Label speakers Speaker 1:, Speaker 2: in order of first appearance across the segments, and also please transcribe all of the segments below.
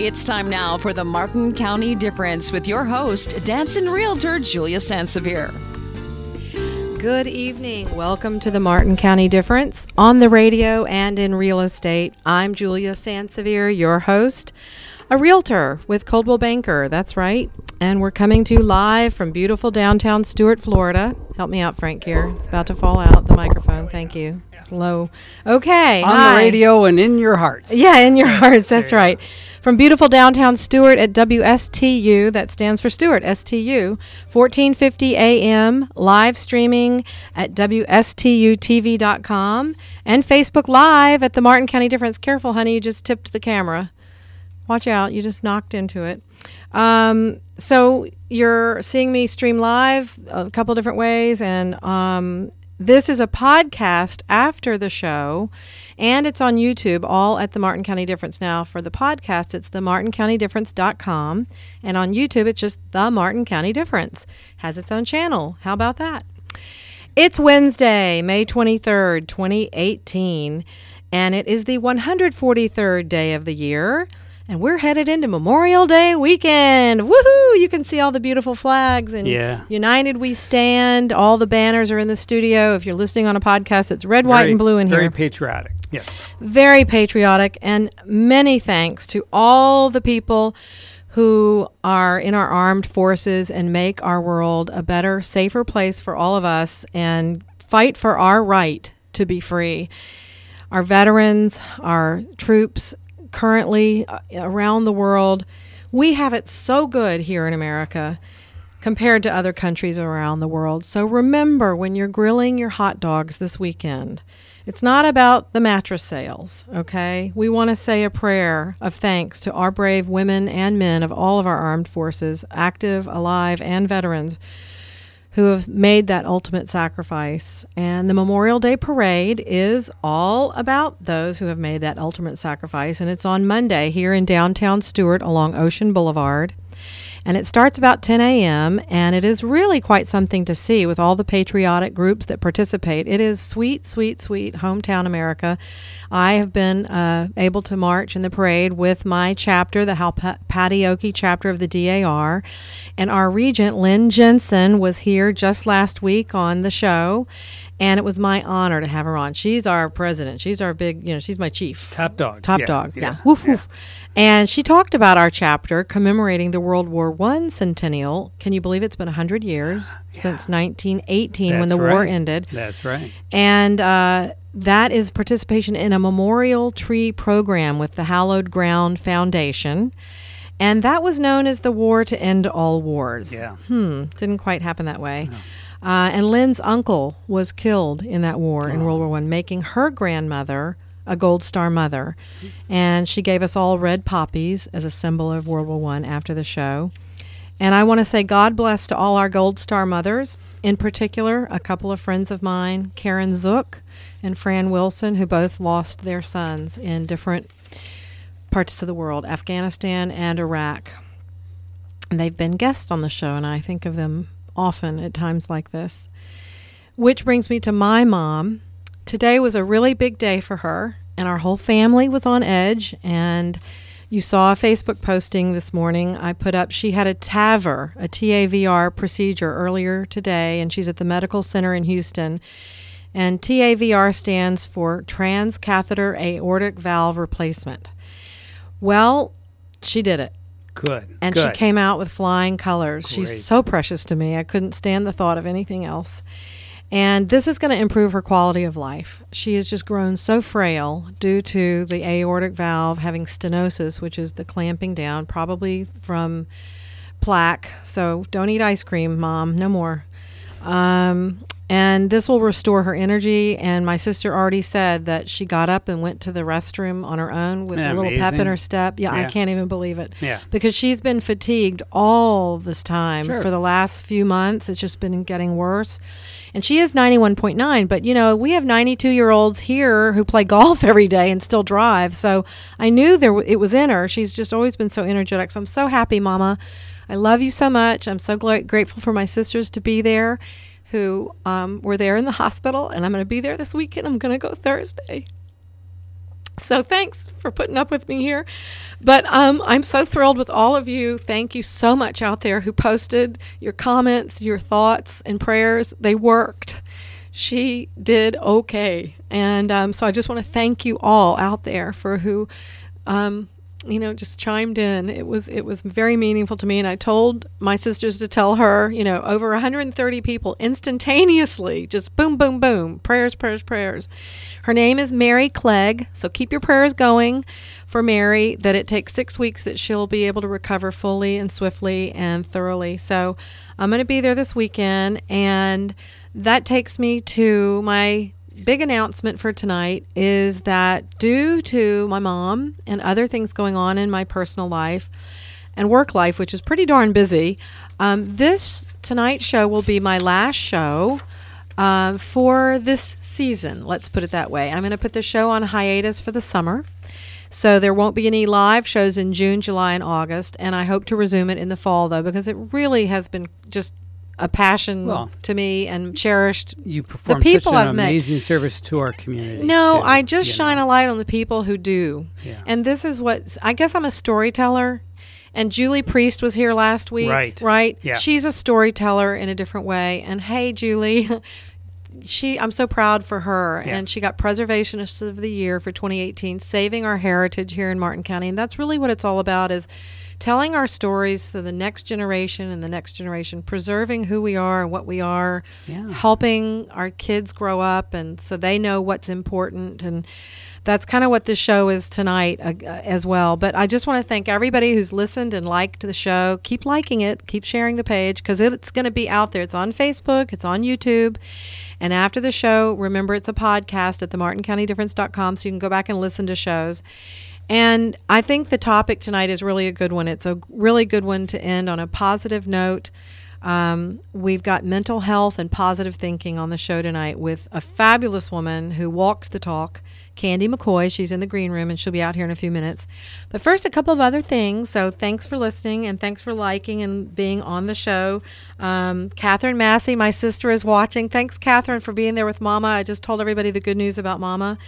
Speaker 1: It's time now for the Martin County Difference with your host, Dancing Realtor Julia Sansevier.
Speaker 2: Good evening. Welcome to the Martin County Difference on the radio and in real estate. I'm Julia Sansevier, your host, a realtor with Coldwell Banker. That's right. And we're coming to you live from beautiful downtown Stuart, Florida. Help me out, Frank, here. It's about to fall out the microphone. Thank you. It's low. Okay.
Speaker 3: On
Speaker 2: hi.
Speaker 3: the radio and in your hearts.
Speaker 2: Yeah, in your hearts. That's right. From beautiful downtown Stuart at WSTU, that stands for Stuart, STU, 1450 AM, live streaming at WSTUTV.com, and Facebook Live at the Martin County Difference. Careful, honey, you just tipped the camera. Watch out, you just knocked into it. Um, so you're seeing me stream live a couple different ways, and um, this is a podcast after the show, and it's on YouTube, all at the Martin County Difference. Now, for the podcast, it's the martincounty.difference.com, and on YouTube, it's just the Martin County Difference. Has its own channel. How about that? It's Wednesday, May 23rd, 2018, and it is the 143rd day of the year. And we're headed into Memorial Day weekend. Woohoo! You can see all the beautiful flags and
Speaker 3: Yeah.
Speaker 2: United We Stand. All the banners are in the studio. If you're listening on a podcast, it's red, white, and blue in
Speaker 3: Very
Speaker 2: here.
Speaker 3: Very patriotic. Yes.
Speaker 2: Very patriotic. And many thanks to all the people who are in our armed forces and make our world a better, safer place for all of us and fight for our right to be free. Our veterans, our troops currently uh, around the world, we have it so good here in America compared to other countries around the world. So remember when you're grilling your hot dogs this weekend, it's not about the mattress sales, okay? We want to say a prayer of thanks to our brave women and men of all of our armed forces, active, alive, and veterans who have made that ultimate sacrifice. And the Memorial Day Parade is all about those who have made that ultimate sacrifice. And it's on Monday here in downtown Stuart along Ocean Boulevard. And it starts about 10 a.m. and it is really quite something to see with all the patriotic groups that participate. It is sweet, sweet, sweet hometown America. I have been uh, able to march in the parade with my chapter, the Halpatiokee chapter of the DAR. And our regent, Lynn Jensen, was here just last week on the show. And it was my honor to have her on. She's our president. She's our big, you know, she's my chief.
Speaker 3: Top dog.
Speaker 2: Top
Speaker 3: Yeah,
Speaker 2: dog. Yeah.
Speaker 3: yeah,
Speaker 2: Woof
Speaker 3: yeah.
Speaker 2: woof. And she talked about our chapter commemorating the World War One centennial. Can you believe it's been 100 years since 1918 when
Speaker 3: That's
Speaker 2: the war ended?
Speaker 3: That's right.
Speaker 2: And uh, that is participation in a memorial tree program with the Hallowed Ground Foundation. And that was known as the War to End All Wars.
Speaker 3: Yeah.
Speaker 2: Hmm, didn't quite happen that way. Uh, and Lynn's uncle was killed in that war in World War One, making her grandmother a Gold Star mother. And she gave us all red poppies as a symbol of World War One after the show. And I want to say God bless to all our Gold Star mothers, in particular, a couple of friends of mine, Karen Zook and Fran Wilson, who both lost their sons in different parts of the world, Afghanistan and Iraq. And they've been guests on the show, and I think of them often at times like this. Which brings me to my mom. Today was a really big day for her, and our whole family was on edge. And you saw a Facebook posting this morning. I put up she had a TAVR, a TAVR procedure earlier today, and she's at the medical center in Houston. And TAVR stands for transcatheter aortic valve replacement. Well, she did it
Speaker 3: Good.
Speaker 2: and
Speaker 3: Good.
Speaker 2: she came out with flying colors.
Speaker 3: Great.
Speaker 2: She's so precious to me. I couldn't stand the thought of anything else. And this is going to improve her quality of life. She has just grown so frail due to the aortic valve having stenosis, which is the clamping down, probably from plaque. So don't eat ice cream, mom. No more. Um, and this will restore her energy. And my sister already said that she got up and went to the restroom on her own with
Speaker 3: Isn't
Speaker 2: a little pep in her step. Yeah, I can't even believe it.
Speaker 3: Yeah.
Speaker 2: Because she's been fatigued all this time
Speaker 3: Sure.
Speaker 2: for the last few months. It's just been getting worse. And she is 91.9, but you know, we have 92 year olds here who play golf every day and still drive. So I knew there w- it was in her. She's just always been so energetic. So I'm so happy, Mama. I love you so much. I'm so gla- grateful for my sisters to be there who um, were there in the hospital, and I'm going to be there this weekend. I'm going to go Thursday. So thanks for putting up with me here. But um, I'm so thrilled with all of you. Thank you so much out there who posted your comments, your thoughts, and prayers. They worked. She did okay. And um, so I just want to thank you all out there for who um, you know, just chimed in. It was it was very meaningful to me, and I told my sisters to tell her, you know, over 130 people instantaneously, just boom, boom, boom, prayers, prayers, prayers. Her name is Mary Clegg, so keep your prayers going for Mary. That it takes six weeks that she'll be able to recover fully and swiftly and thoroughly. So I'm going to be there this weekend, and that takes me to my big announcement for tonight is that due to my mom and other things going on in my personal life and work life, which is pretty darn busy, um, this tonight show will be my last show. Uh, for this season, let's put it that way. I'm going to put the show on hiatus for the summer. So there won't be any live shows in June, July, and August. And I hope to resume it in the fall, though, because it really has been just a passion
Speaker 3: Well,
Speaker 2: to me and cherished.
Speaker 3: You perform
Speaker 2: people
Speaker 3: such an
Speaker 2: I've met-
Speaker 3: amazing service to our community.
Speaker 2: No,
Speaker 3: too,
Speaker 2: I just shine
Speaker 3: know.
Speaker 2: a light on the people who do.
Speaker 3: Yeah.
Speaker 2: And this is what I guess I'm a storyteller. And Julie Priest was here last week.
Speaker 3: Right.
Speaker 2: Right.
Speaker 3: Yeah.
Speaker 2: She's a storyteller in a different way. And hey, Julie, she I'm so proud for her.
Speaker 3: Yeah.
Speaker 2: And she got Preservationist of the Year for 2018, saving our heritage here in Martin County. And that's really what it's all about is telling our stories to the next generation and the next generation, preserving who we are and what we are,
Speaker 3: Yeah.
Speaker 2: helping our kids grow up and so they know what's important and that's kind of what this show is tonight uh, uh, as well. But I just want to thank everybody who's listened and liked the show. Keep liking it, keep sharing the page because it's going to be out there. It's on Facebook, it's on YouTube. And after the show, remember it's a podcast at themartincountydifference.com so you can go back and listen to shows. And I think the topic tonight is really a good one. It's a really good one to end on a positive note. Um, we've got mental health and positive thinking on the show tonight with a fabulous woman who walks the talk, Candi McCoy. She's in the green room and she'll be out here in a few minutes. But first, a couple of other things. So, thanks for listening and thanks for liking and being on the show. Um, Catherine Massey, my sister, is watching. Thanks, Catherine, for being there with Mama. I just told everybody the good news about Mama.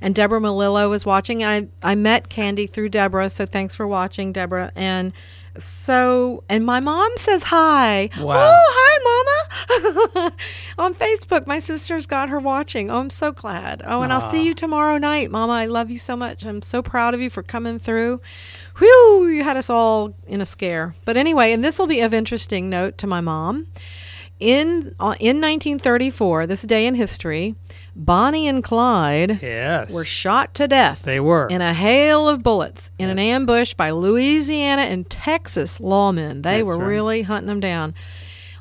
Speaker 2: And Deborah Malillo is watching. I, I met Candi through Deborah, so thanks for watching, Deborah. And so, and my mom says hi.
Speaker 3: Wow.
Speaker 2: Oh, hi, Mama. On Facebook, my sister's got her watching. Oh, I'm so glad. Oh, and I'll see you tomorrow night, Mama. I love you so much. I'm so proud of you for coming through. Whew, you had us all in a scare. But anyway, and this will be of interesting note to my mom. In uh, in 1934, this day in history, Bonnie and Clyde
Speaker 3: Yes.
Speaker 2: were shot to death.
Speaker 3: They were.
Speaker 2: in a hail of bullets in an ambush by Louisiana and Texas lawmen. They
Speaker 3: That's
Speaker 2: were
Speaker 3: right.
Speaker 2: really hunting them down.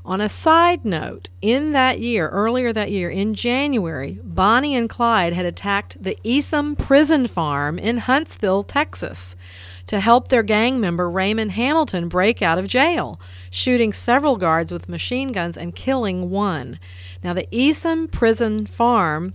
Speaker 2: On a side note, in that year, earlier that year, in January, Bonnie and Clyde had attacked the Eastham prison farm in Huntsville, Texas, to help their gang member Raymond Hamilton break out of jail, shooting several guards with machine guns and killing one. Now, the Eastham prison farm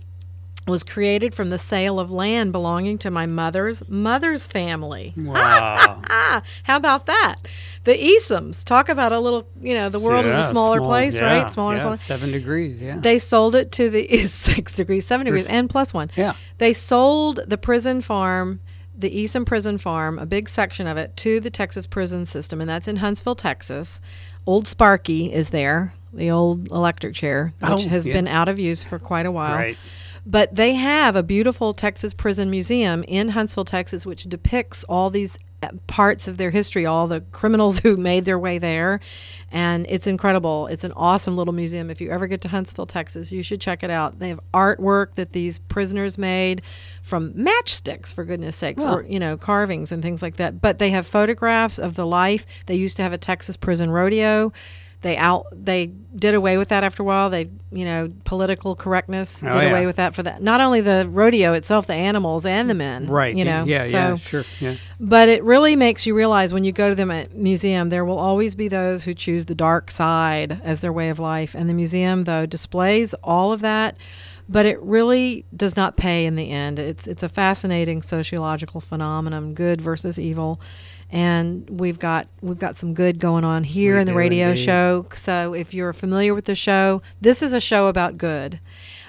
Speaker 2: was created from the sale of land belonging to my mother's mother's family.
Speaker 3: Wow.
Speaker 2: How about that? The Easthams. Talk about a little, you know, the world is a smaller
Speaker 3: small-
Speaker 2: place,
Speaker 3: yeah,
Speaker 2: right? Smaller,
Speaker 3: yeah,
Speaker 2: smaller.
Speaker 3: Seven degrees. Yeah.
Speaker 2: They sold it to the six degrees, seven degrees,
Speaker 3: There's-
Speaker 2: and plus one.
Speaker 3: Yeah.
Speaker 2: They sold the prison farm, the Eastham prison farm, a big section of it, to the Texas prison system, and that's in Huntsville, Texas. Old Sparky is there, the old electric chair, which
Speaker 3: Oh,
Speaker 2: has
Speaker 3: yeah.
Speaker 2: been out of use for quite a while.
Speaker 3: Right.
Speaker 2: But they have a beautiful Texas prison museum in Huntsville, Texas, which depicts all these uh, parts of their history, all the criminals who made their way there. And it's incredible. It's an awesome little museum. If you ever get to Huntsville, Texas, you should check it out. They have artwork that these prisoners made from matchsticks, for goodness sakes, or, you know, carvings and things like that. But they have photographs of the life. They used to have a Texas prison rodeo. They out they did away with that after a while. They you know political correctness
Speaker 3: Oh,
Speaker 2: did away with that for that. Not only the rodeo itself, the animals and the men.
Speaker 3: Right.
Speaker 2: You know.
Speaker 3: Yeah.
Speaker 2: So,
Speaker 3: yeah. Sure. Yeah.
Speaker 2: But it really makes you realize when you go to the mu- museum, there will always be those who choose the dark side as their way of life. And the museum, though, displays all of that, but it really does not pay in the end. It's it's a fascinating sociological phenomenon, good versus evil. And we've got we've got some good going on here
Speaker 3: We
Speaker 2: in the radio
Speaker 3: indeed.
Speaker 2: show. So if you're familiar with the show, this is a show about good,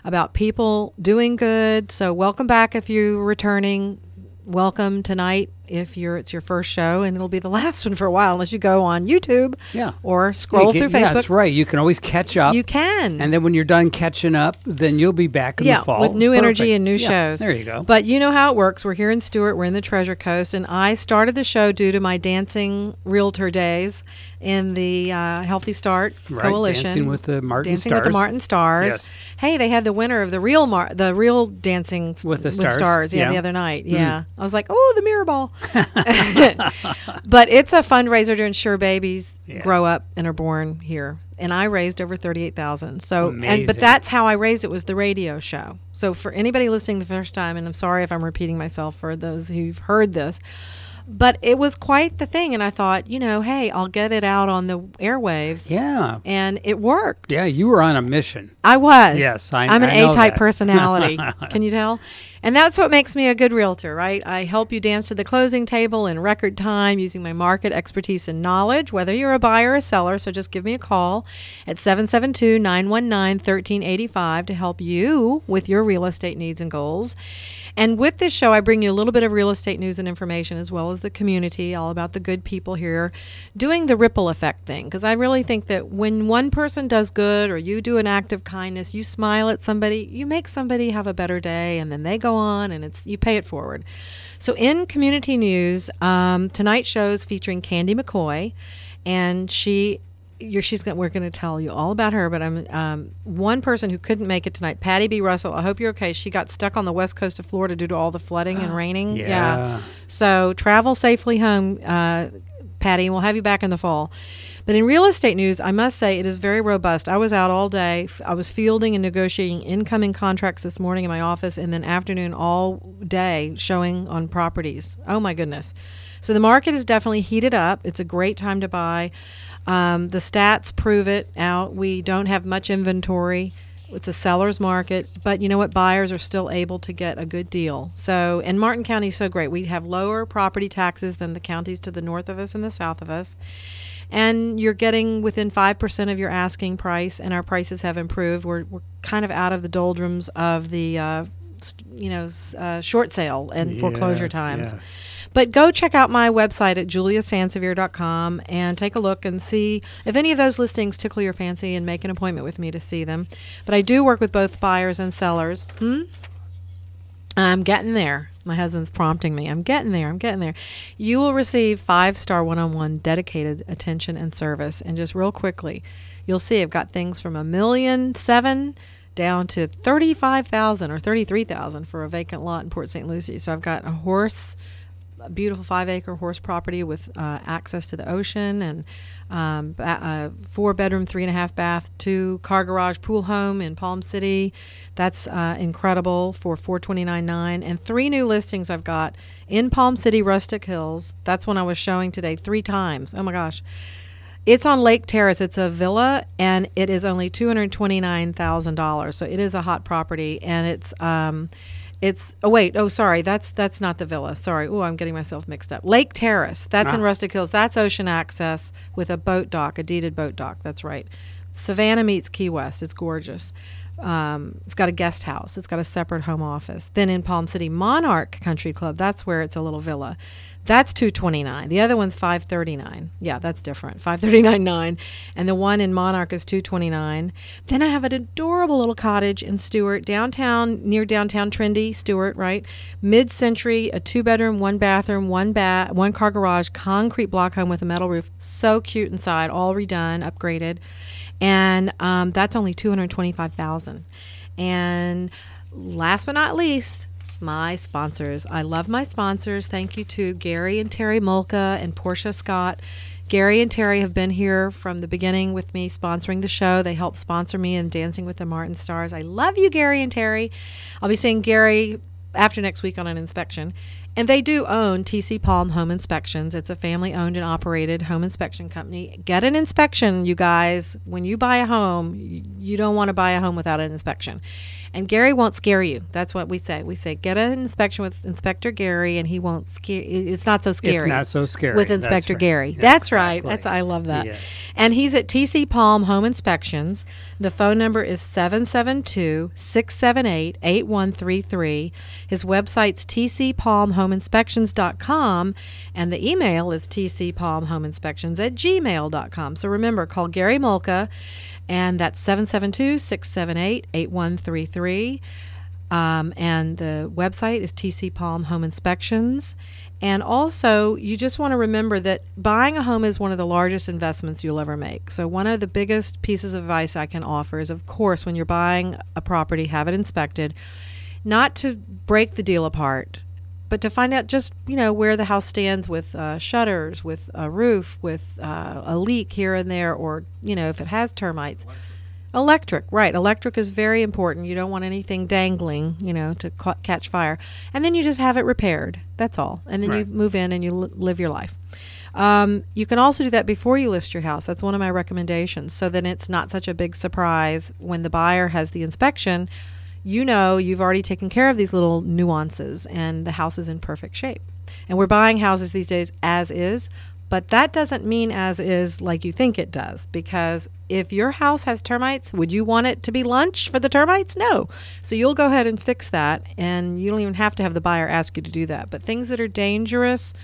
Speaker 2: about people doing good. So welcome back if you're returning welcome tonight if you're it's your first show, and it'll be the last one for a while unless you go on YouTube
Speaker 3: Yeah.
Speaker 2: or scroll
Speaker 3: Yeah,
Speaker 2: through
Speaker 3: get- Yeah,
Speaker 2: Facebook.
Speaker 3: that's right. You can always catch up.
Speaker 2: You can.
Speaker 3: And then when you're done catching up, then you'll be back in
Speaker 2: yeah,
Speaker 3: the fall.
Speaker 2: with new energy and new
Speaker 3: Yeah,
Speaker 2: shows.
Speaker 3: There you go.
Speaker 2: But you know how it works. We're here in Stuart. We're in the Treasure Coast, and I started the show due to my dancing realtor days in the uh, Healthy Start
Speaker 3: Right,
Speaker 2: Coalition.
Speaker 3: Dancing with the Martin
Speaker 2: Dancing with the
Speaker 3: Stars.
Speaker 2: Martin Stars.
Speaker 3: Yes.
Speaker 2: Hey, they had the winner of the real Mar- the real dancing
Speaker 3: With the Stars.
Speaker 2: yeah,
Speaker 3: Yeah.
Speaker 2: The other night. Hmm. Yeah, I was like, oh, the mirror ball. but it's a fundraiser to ensure babies
Speaker 3: Yeah.
Speaker 2: grow up and are born here. And I raised over thirty-eight thousand. So, and but that's how I raised it was the radio show. So for anybody listening the first time, and I'm sorry if I'm repeating myself for those who've heard this, but it was quite the thing. And I thought, you know, hey, I'll get it out on the airwaves,
Speaker 3: yeah.
Speaker 2: and it worked.
Speaker 3: Yeah, you were on a mission.
Speaker 2: I was.
Speaker 3: Yes, I-
Speaker 2: I'm an
Speaker 3: I
Speaker 2: A-type personality. Can you tell? And that's what makes me a good realtor, right? I help you dance to the closing table in record time using my market expertise and knowledge, whether you're a buyer or a seller. So just give me a call at 772 919 1385 to help you with your real estate needs and goals. And with this show, I bring you a little bit of real estate news and information as well as the community, all about the good people here doing the ripple effect thing. Because I really think that when one person does good or you do an act of kindness, you smile at somebody, you make somebody have a better day, and then they go on and it's you pay it forward. So in community news, um, tonight's show is featuring Candi McCoy, and she you're, she's gonna, we're going to tell you all about her, but I'm um, one person who couldn't make it tonight. Patty B. Russell. I hope you're okay. She got stuck on the west coast of Florida due to all the flooding and raining.
Speaker 3: Yeah.
Speaker 2: So travel safely home, uh, Patty. and We'll have you back in the fall. But in real estate news, I must say it is very robust. I was out all day. I was fielding and negotiating incoming contracts this morning in my office, and then afternoon all day showing on properties. Oh my goodness! So the market is definitely heated up. It's a great time to buy. Um, the stats prove it out. We don't have much inventory. It's a seller's market, but you know what? Buyers are still able to get a good deal. So, and Martin County is so great. We have lower property taxes than the counties to the north of us and the south of us. And you're getting within 5% of your asking price, and our prices have improved. We're, we're kind of out of the doldrums of the, uh, you know, uh, short sale and foreclosure times.
Speaker 3: yes.
Speaker 2: But go check out my website at juliasansevier.com and take a look and see if any of those listings tickle your fancy and make an appointment with me to see them. But I do work with both buyers and sellers. Hmm? I'm getting there. My husband's prompting me. I'm getting there. I'm getting there. You will receive five star one on one dedicated attention and service. And just real quickly, you'll see I've got things from a million seven down to 35,000 or 33,000 for a vacant lot in Port St. Lucie. So I've got a horse a beautiful five acre horse property with uh, access to the ocean and um, uh, four bedroom, three and a half bath, two car garage pool home in Palm City. That's uh, incredible for four twenty nine nine. And three new listings I've got in Palm City, Rustic Hills. That's one I was showing today three times. Oh my gosh. It's on Lake Terrace. It's a villa, and it is only two hundred twenty nine thousand dollars. So it is a hot property, and it's um, it's oh wait oh sorry that's that's not the villa. Sorry. Oh I'm getting myself mixed up. Lake Terrace. That's in
Speaker 3: Ah.
Speaker 2: Rustic Hills. That's ocean access with a boat dock a deeded boat dock. That's right. Savannah meets Key West. It's gorgeous. Um, it's got a guest house. It's got a separate home office. Then in Palm City Monarch Country Club that's where it's a little villa that's 229 the other one's 539 yeah that's different. 539.9 and the one in monarch is 229 then i have an adorable little cottage in stuart downtown near downtown trendy stuart right? Mid-century a two bedroom one bathroom one bath one car garage concrete block home with a metal roof. So cute inside all redone upgraded. And um, that's only 225000 and last but not least my sponsors. I love my sponsors. Thank you to Gary and Terry Mulca and Portia Scott. Gary and Terry have been here from the beginning with me sponsoring the show. They helped sponsor me in Dancing with the Martin Stars. I love you, Gary and Terry. I'll be seeing Gary after next week on an inspection. And they do own TC Palm Home Inspections. It's a family owned and operated home inspection company. Get an inspection, you guys. When you buy a home, you don't want to buy a home without an inspection. And Gary won't scare you. That's what we say. We say get an inspection with Inspector Gary, and he won't scare. It's not so scary.
Speaker 3: It's not so scary.
Speaker 2: with Inspector
Speaker 3: right.
Speaker 2: Gary.
Speaker 3: Yeah,
Speaker 2: That's right. That's I love that.
Speaker 3: Yes.
Speaker 2: And he's at TC Palm Home Inspections. The phone number is 772-678-8133. His website's tcpalmhomeinspections.com, and the email is tcpalmhomeinspections at gmail.com. So remember, call Gary Mulca, and that's 772 678 8133. Um, and the website is TC Palm Home Inspections. And also, you just want to remember that buying a home is one of the largest investments you'll ever make. So, one of the biggest pieces of advice I can offer is, of course, when you're buying a property, have it inspected, not to break the deal apart, but to find out just you know where the house stands with uh, shutters, with a roof, with uh, a leak here and there, or you know if it has termites. Electric, right. Electric is very important. You don't want anything dangling, you know, to ca- catch fire. And then you just have it repaired. That's all. And then
Speaker 3: Right.
Speaker 2: you move in and you li- live your life. Um, you can also do that before you list your house. That's one of my recommendations. So then it's not such a big surprise when the buyer has the inspection. You know you've already taken care of these little nuances and the house is in perfect shape. And we're buying houses these days as is, but that doesn't mean as is like you think it does because if your house has termites, would you want it to be lunch for the termites? No. So you'll go ahead and fix that and you don't even have to have the buyer ask you to do that. But things that are dangerous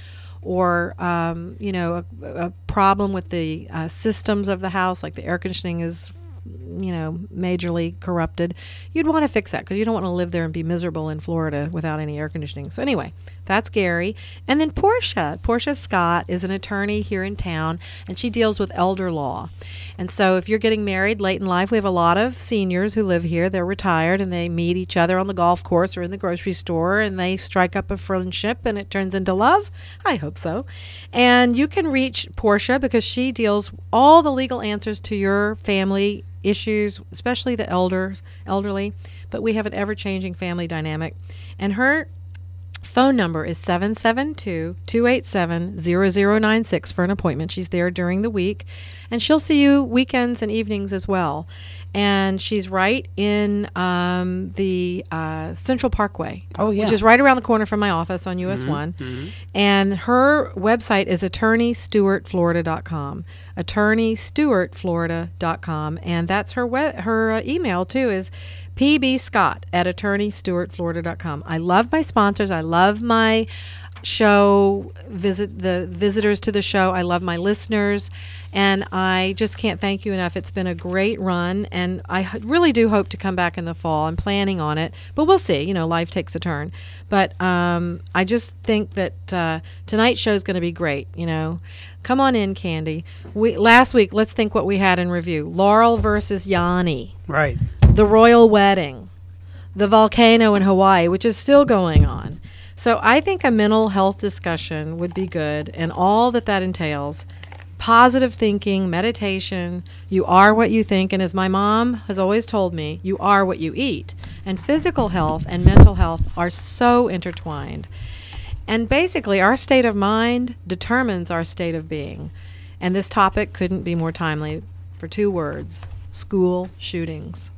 Speaker 2: or um, you know a, a problem with the uh, systems of the house like the air conditioning is you know majorly corrupted you'd want to fix that because you don't want to live there and be miserable in florida without any air conditioning. So anyway that's gary. And then portia. Portia scott is an attorney here in town and she deals with elder law. And so if you're getting married late in life we have a lot of seniors who live here. They're retired and they meet each other on the golf course or in the grocery store and they strike up a friendship and it turns into love. I hope so. And you can reach portia because she deals all the legal answers to your family issues, especially the elders, elderly. But we have an ever-changing family dynamic, and her phone number is 772-287-0096 for an appointment. She's there during the week, and she'll see you weekends and evenings as well. And she's right in um, the uh, Central Parkway,
Speaker 3: Oh, yeah.
Speaker 2: which is right around the corner from my office on US one. And her website is attorneystewartflorida.com. Attorneystewartflorida.com, and that's her we- her uh, email too is pbscott at attorneystewartflorida.com. I love my sponsors. I love my show visit the visitors to the show. I love my listeners and I just can't thank you enough. It's been a great run and I really do hope to come back in the fall. I'm planning on it, but we'll see. You know, life takes a turn. But um, I just think that uh, tonight's show is going to be great. You know, come on in, Candi. We last week. Let's think what we had in review: Laurel versus Yanny,
Speaker 3: Right.
Speaker 2: The royal wedding, the volcano in Hawaii, which is still going on. So I think a mental health discussion would be good, and all that that entails. Positive thinking, meditation. You are what you think. And as my mom has always told me, you are what you eat. And physical health and mental health are so intertwined. And basically, our state of mind determines our state of being. And this topic couldn't be more timely for two words school shootings.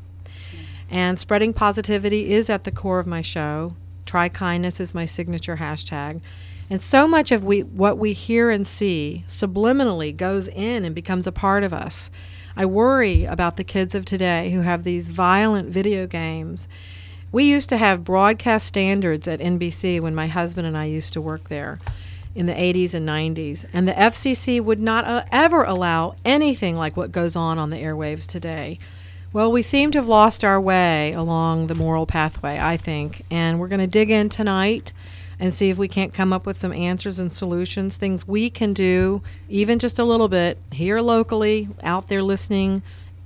Speaker 2: And spreading positivity is at the core of my show. Try kindness is my signature hashtag. And so much of we, what we hear and see subliminally goes in and becomes a part of us. I worry about the kids of today who have these violent video games. We used to have broadcast standards at NBC when my husband and I used to work there in the 80s and 90s, and the FCC would not uh, ever allow anything like what goes on on the airwaves today. Well, we seem to have lost our way along the moral pathway, I think, and we're going to dig in tonight and see if we can't come up with some answers and solutions, things we can do, even just a little bit, here locally, out there listening.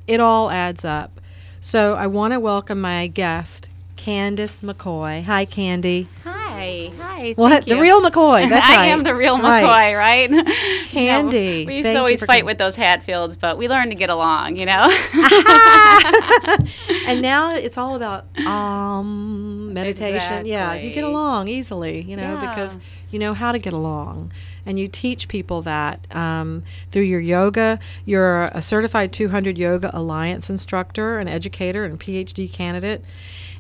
Speaker 2: It all adds up. So I want to welcome my guest, Candace McCoy. Hi, Candi.
Speaker 4: Hi, hi.
Speaker 2: What? The real McCoy. That's
Speaker 4: I
Speaker 2: right.
Speaker 4: am the real
Speaker 2: Right.
Speaker 4: McCoy, right? You know,
Speaker 2: Candi,
Speaker 4: we used to always fight
Speaker 2: coming.
Speaker 4: with those Hatfields, but we learned to get along, you know?
Speaker 2: and now it's all about um meditation. Yeah, you get along easily, you know, because you know how to get along, and you teach people that um, through your yoga. You're a certified 200 Yoga Alliance instructor, an educator, and PhD candidate,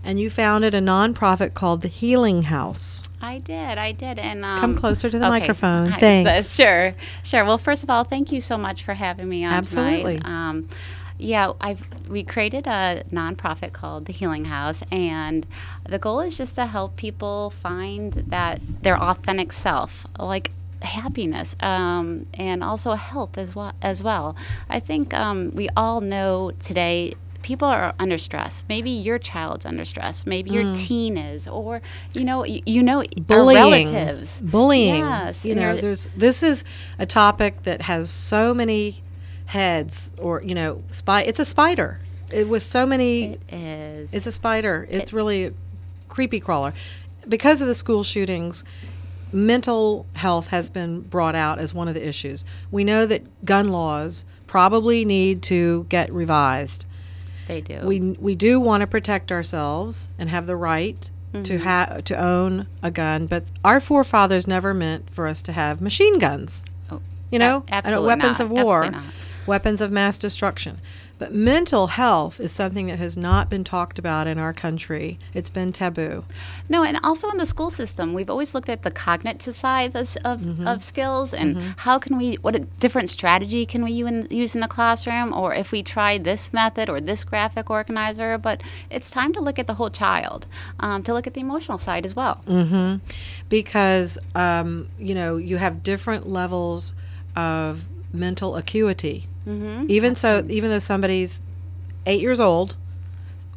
Speaker 2: and you founded a nonprofit called the Healing House.
Speaker 4: I did, I did. And um,
Speaker 2: Come closer to the
Speaker 4: okay,
Speaker 2: microphone. Thanks.
Speaker 4: Sure, sure. Well, first of all, thank you so much for having me on
Speaker 2: Absolutely.
Speaker 4: tonight. Um, Yeah, I've we created a nonprofit called the Healing House, and the goal is just to help people find that their authentic self, like happiness um, and also health as well. As well, I think um, we all know today people are under stress. Maybe your child's under stress. Maybe your teen is, or you know, you, you know, our
Speaker 2: bullying
Speaker 4: relatives.
Speaker 2: bullying
Speaker 4: Yes,
Speaker 2: you know there's this is a topic that has so many heads or you know spy it's a spider it, with so many
Speaker 4: It is.
Speaker 2: it's a spider it's really a creepy crawler because of the school shootings mental health has been brought out as one of the issues we know that gun laws probably need to get revised
Speaker 4: they do.
Speaker 2: we we do want to protect ourselves and have the right
Speaker 4: Mm-hmm.
Speaker 2: to have to own a gun, but our forefathers never meant for us to have machine guns.
Speaker 4: Oh,
Speaker 2: You know,
Speaker 4: a- absolutely
Speaker 2: weapons
Speaker 4: not.
Speaker 2: of war, weapons of mass destruction. But mental health is something that has not been talked about in our country. It's been taboo.
Speaker 4: No, and also in the school system, we've always looked at the cognitive side of, of,
Speaker 2: Mm-hmm.
Speaker 4: of skills and how can we, what a different strategy can we use in the classroom, or if we try this method or this graphic organizer. But it's time to look at the whole child, um, to look at the emotional side as well.
Speaker 2: Mm. because um, you know you have different levels of mental acuity. Mm-hmm. Even so, even though somebody's eight years old,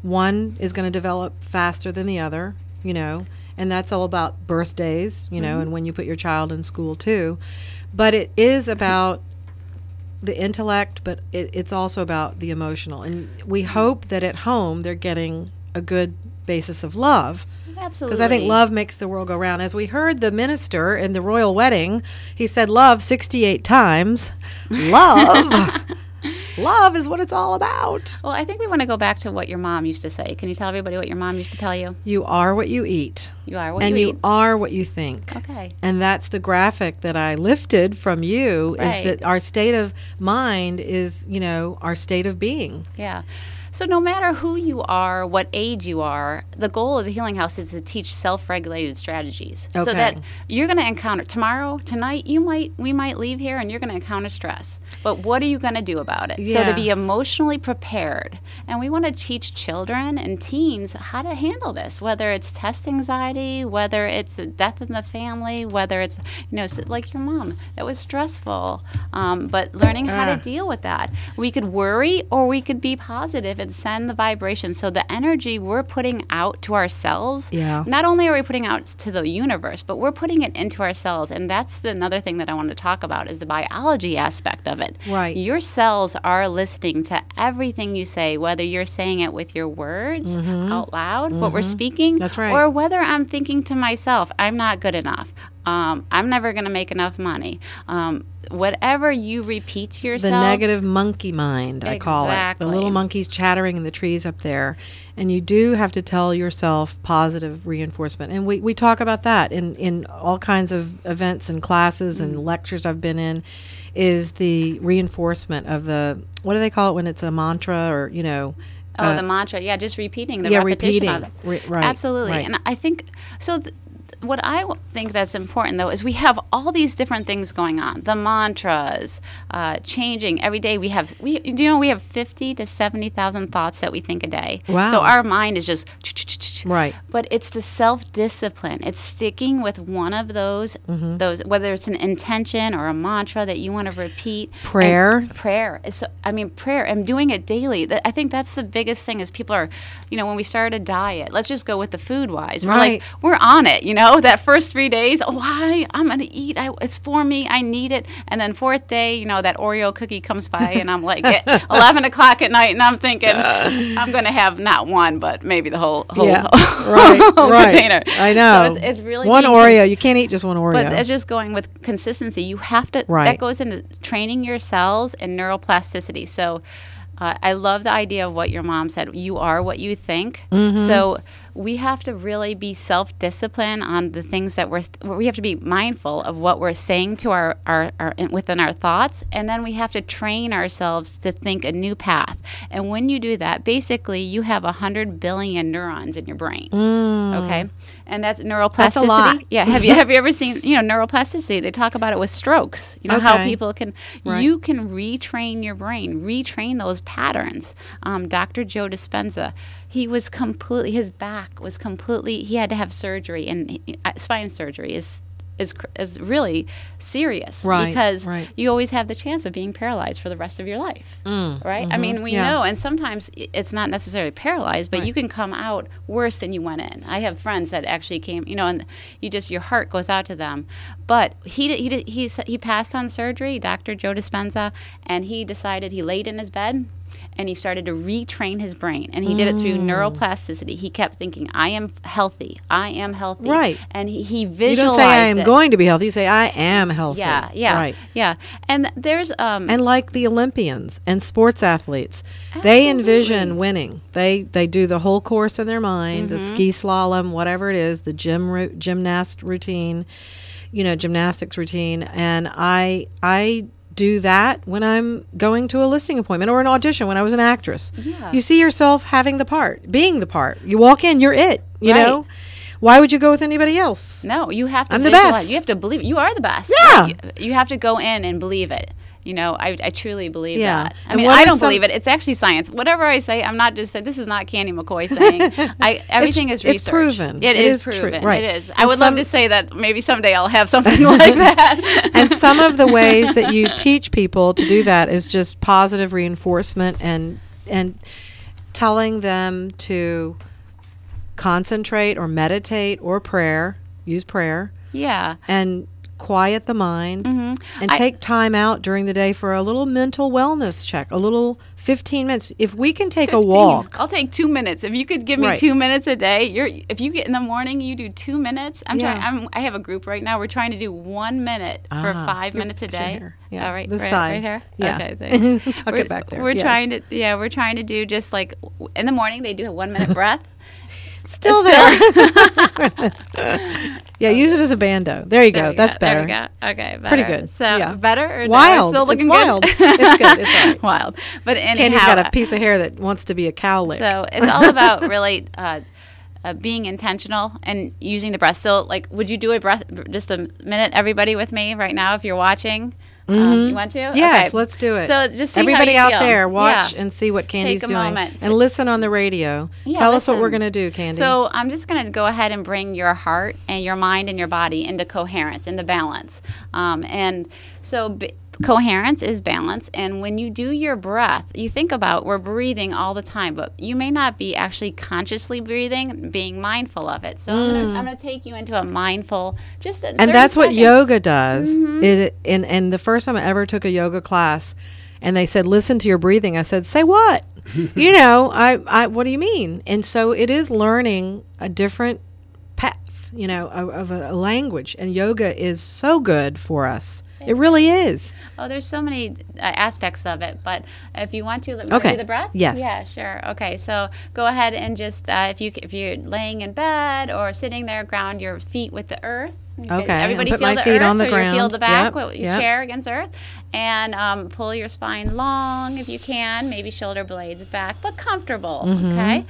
Speaker 2: one is going to develop faster than the other. You know, and that's all about birthdays. You know, and when you put your child in school too. But it is about the intellect, but it, it's also about the emotional. And we hope that at home they're getting a good basis of love.
Speaker 4: Absolutely.
Speaker 2: Because I think love makes the world go round. As we heard the minister in the royal wedding, he said love 68 times. Love. love is what it's all about.
Speaker 4: Well, I think we want to go back to what your mom used to say. Can you tell everybody what your mom used to tell you?
Speaker 2: You are what you eat,
Speaker 4: You are what
Speaker 2: and
Speaker 4: you,
Speaker 2: you
Speaker 4: eat.
Speaker 2: And you are what you think.
Speaker 4: Okay.
Speaker 2: And that's the graphic that I lifted from you
Speaker 4: Right.
Speaker 2: is that our state of mind is, you know, our state of being.
Speaker 4: Yeah. So, no matter who you are, what age you are, the goal of the Healing House is to teach self-regulated strategies, so that you're going to encounter tomorrow, tonight. You might, we might leave here, and you're going to encounter stress. But what are you going to do about it? So to be emotionally prepared, and we want to teach children and teens how to handle this, whether it's test anxiety, whether it's a death in the family, whether it's you know like your mom that was stressful, um, but learning how
Speaker 2: Ah.
Speaker 4: to deal with that. We could worry or we could be positive and send the vibration. So the energy we're putting out to ourselves,
Speaker 2: Yeah.
Speaker 4: not only are we putting out to the universe, but we're putting it into ourselves. And that's the, another thing that I want to talk about is the biology aspect of it.
Speaker 2: Right.
Speaker 4: Your cells are listening to everything you say, whether you're saying it with your words out loud, what we're speaking,
Speaker 2: Mm-hmm. That's right.
Speaker 4: or whether I'm thinking to myself, I'm not good enough. Um, I'm never going to make enough money. Um, whatever you repeat to yourself.
Speaker 2: The negative monkey mind, I call it. The little monkeys chattering in the trees up there. And you do have to tell yourself positive reinforcement. And we, we talk about that in, in all kinds of events and classes
Speaker 4: Mm.
Speaker 2: and lectures I've been in is the reinforcement of the what do they call it when it's a mantra or, you know,
Speaker 4: Oh,
Speaker 2: uh,
Speaker 4: the mantra. Yeah, just repeating the
Speaker 2: yeah,
Speaker 4: repetition of it.
Speaker 2: repeating. Ri- right,
Speaker 4: Absolutely.
Speaker 2: right.
Speaker 4: And I think so. Th- what I think that's important though is we have all these different things going on. The mantras, uh, changing every day. We have we do you know we have fifty to seventy thousand thoughts that we think a day.
Speaker 2: Wow.
Speaker 4: So our mind is just
Speaker 2: Right.
Speaker 4: But it's the self discipline. It's sticking with one of those
Speaker 2: Mm-hmm.
Speaker 4: those whether it's an intention or a mantra that you want to repeat.
Speaker 2: Prayer.
Speaker 4: prayer so, i mean prayer and doing it daily i think that's the biggest thing is people are you know when we start a diet let's just go with the food wise we're
Speaker 2: Right.
Speaker 4: like we're on it you know that first three days oh I, i'm gonna eat I, it's for me i need it and then fourth day you know that oreo cookie comes by and i'm like at 11 o'clock at night and i'm thinking i'm gonna have not one but maybe the whole whole,
Speaker 2: yeah. right.
Speaker 4: whole
Speaker 2: right.
Speaker 4: container
Speaker 2: I know.
Speaker 4: so it's, it's really
Speaker 2: one Oreo. You can't eat just one Oreo.
Speaker 4: but it's just going with consistency. You have to.
Speaker 2: Right.
Speaker 4: That goes into training your cells and neuroplasticity. So, uh, I love the idea of what your mom said. You are what you think.
Speaker 2: Mm-hmm.
Speaker 4: So we have to really be self-disciplined on the things that we're th- we have to be mindful of what we're saying to our, our, our within our thoughts and then we have to train ourselves to think a new path. And when you do that basically you have a hundred billion neurons in your brain. Okay? And that's neuroplasticity.
Speaker 2: That's a lot.
Speaker 4: yeah have you have you ever seen you know neuroplasticity? They talk about it with strokes. You know how people can
Speaker 2: Right.
Speaker 4: you can retrain your brain retrain those patterns. Um, dr joe dispenza he was completely his back was completely he had to have surgery and he- uh, spine surgery is is, is really serious
Speaker 2: Right,
Speaker 4: because
Speaker 2: right.
Speaker 4: you always have the chance of being paralyzed for the rest of your life right i mean we
Speaker 2: Mm, mm-hmm. yeah.
Speaker 4: know and sometimes it's not necessarily paralyzed but you can come out worse than you went in i have friends that actually came you know and you just your heart goes out to them but he did, he he he passed on surgery dr joe dispenza and he decided he laid in his bed and he started to retrain his brain and he did it through
Speaker 2: Mm.
Speaker 4: neuroplasticity he kept thinking i am healthy i am healthy
Speaker 2: Right.
Speaker 4: and he, he
Speaker 2: You
Speaker 4: visualized
Speaker 2: don't say I am
Speaker 4: it.
Speaker 2: going to be healthy. You say I am healthy.
Speaker 4: yeah yeah
Speaker 2: Right.
Speaker 4: yeah and there's um
Speaker 2: And like the Olympians and sports athletes, they envision winning. They they do the whole course in their mind,
Speaker 4: Mm-hmm.
Speaker 2: the ski slalom, whatever it is, the gym ru- gymnast routine, you know, gymnastics routine, and I I do that when I'm going to a listing appointment or an audition when I was an actress.
Speaker 4: Yeah.
Speaker 2: You see yourself having the part, being the part. You walk in, you're it, you
Speaker 4: Right.
Speaker 2: know? Why would you go with anybody else?
Speaker 4: No, you have to.
Speaker 2: I'm the best.
Speaker 4: You have to believe. it. You are the best.
Speaker 2: Yeah.
Speaker 4: You, you have to go in and believe it. You know, I, I truly believe
Speaker 2: Yeah.
Speaker 4: that. I
Speaker 2: And
Speaker 4: mean, I don't
Speaker 2: some-
Speaker 4: believe it. It's actually science. Whatever I say, I'm not just saying. This is not Candi McCoy saying. I everything is research.
Speaker 2: it's proven.
Speaker 4: It
Speaker 2: It
Speaker 4: is,
Speaker 2: is true,
Speaker 4: proven.
Speaker 2: right.
Speaker 4: It is. I
Speaker 2: And
Speaker 4: would love to say that maybe someday I'll have something like that.
Speaker 2: and some of the ways that you teach people to do that is just positive reinforcement and and telling them to concentrate or meditate or prayer use prayer
Speaker 4: yeah.
Speaker 2: and quiet the mind and
Speaker 4: I-
Speaker 2: take time out during the day for a little mental wellness check a little 15 minutes if we can take a walk
Speaker 4: I'll take two minutes. If you could give me
Speaker 2: Right.
Speaker 4: two minutes a day, you're. If you get in the morning, you do two minutes. I'm
Speaker 2: Yeah.
Speaker 4: trying. I'm, I have a group right now. We're trying to do one minute for
Speaker 2: Ah,
Speaker 4: five minutes a day.
Speaker 2: Yeah,
Speaker 4: All right.
Speaker 2: this
Speaker 4: right,
Speaker 2: side.
Speaker 4: right here.
Speaker 2: Yeah.
Speaker 4: Okay. thanks.
Speaker 2: Tuck
Speaker 4: We're-
Speaker 2: it back there,
Speaker 4: We're
Speaker 2: yes.
Speaker 4: trying to. Yeah, we're trying to do just like in the morning they do a one minute breath.
Speaker 2: Still there yeah use it as a bando there you
Speaker 4: There
Speaker 2: go that's
Speaker 4: go, there
Speaker 2: better
Speaker 4: we go. Okay, better.
Speaker 2: Pretty good,
Speaker 4: So
Speaker 2: yeah.
Speaker 4: better or no?
Speaker 2: Wild.
Speaker 4: Still
Speaker 2: It's
Speaker 4: looking
Speaker 2: wild.
Speaker 4: good.
Speaker 2: It's good. It's right.
Speaker 4: wild. But anyhow,
Speaker 2: Candi's got a piece of hair that wants to be a cow lick.
Speaker 4: So it's all about really uh, uh, being intentional and using the breath. So, like, would you do a breath just a minute, everybody, with me right now if you're watching? Um, you want to?
Speaker 2: Mm-hmm. yes,
Speaker 4: Okay.
Speaker 2: let's do it.
Speaker 4: So just
Speaker 2: everybody out
Speaker 4: feel.
Speaker 2: there, watch
Speaker 4: Yeah.
Speaker 2: and see what
Speaker 4: Candi's
Speaker 2: doing,
Speaker 4: moment.
Speaker 2: and listen on the radio.
Speaker 4: Yeah,
Speaker 2: Tell us what we're going to do, Candi.
Speaker 4: So I'm just going to go ahead and bring your heart and your mind and your body into coherence, into balance. Um, and so coherence is balance. And when you do your breath, you think about we're breathing all the time, but you may not be actually consciously breathing, being mindful of it. So I'm going to take you into a mindful, just a
Speaker 2: Mm. and
Speaker 4: 30
Speaker 2: that's what yoga does.
Speaker 4: Mm-hmm.
Speaker 2: It and and the first time I ever took a yoga class, and they said, "Listen to your breathing." I said, "Say what?" you know, I, I what do you mean? And so it is learning a different you know, of, of a, a language. And yoga is so good for us. It really is.
Speaker 4: Oh, there's so many uh, aspects of it, but if you want to, let me
Speaker 2: Okay.
Speaker 4: do the breath.
Speaker 2: Yes.
Speaker 4: Yeah, sure. Okay, so go ahead and just uh, if you if you're laying in bed or sitting there, ground your feet with the earth.
Speaker 2: Okay,
Speaker 4: Everybody
Speaker 2: put
Speaker 4: feel
Speaker 2: my
Speaker 4: the
Speaker 2: feet
Speaker 4: earth,
Speaker 2: on the
Speaker 4: you feel the back
Speaker 2: Yep,
Speaker 4: with your
Speaker 2: yep.
Speaker 4: chair against the earth, and um, pull your spine long if you can. Maybe shoulder blades back, but comfortable.
Speaker 2: Mm-hmm.
Speaker 4: Okay,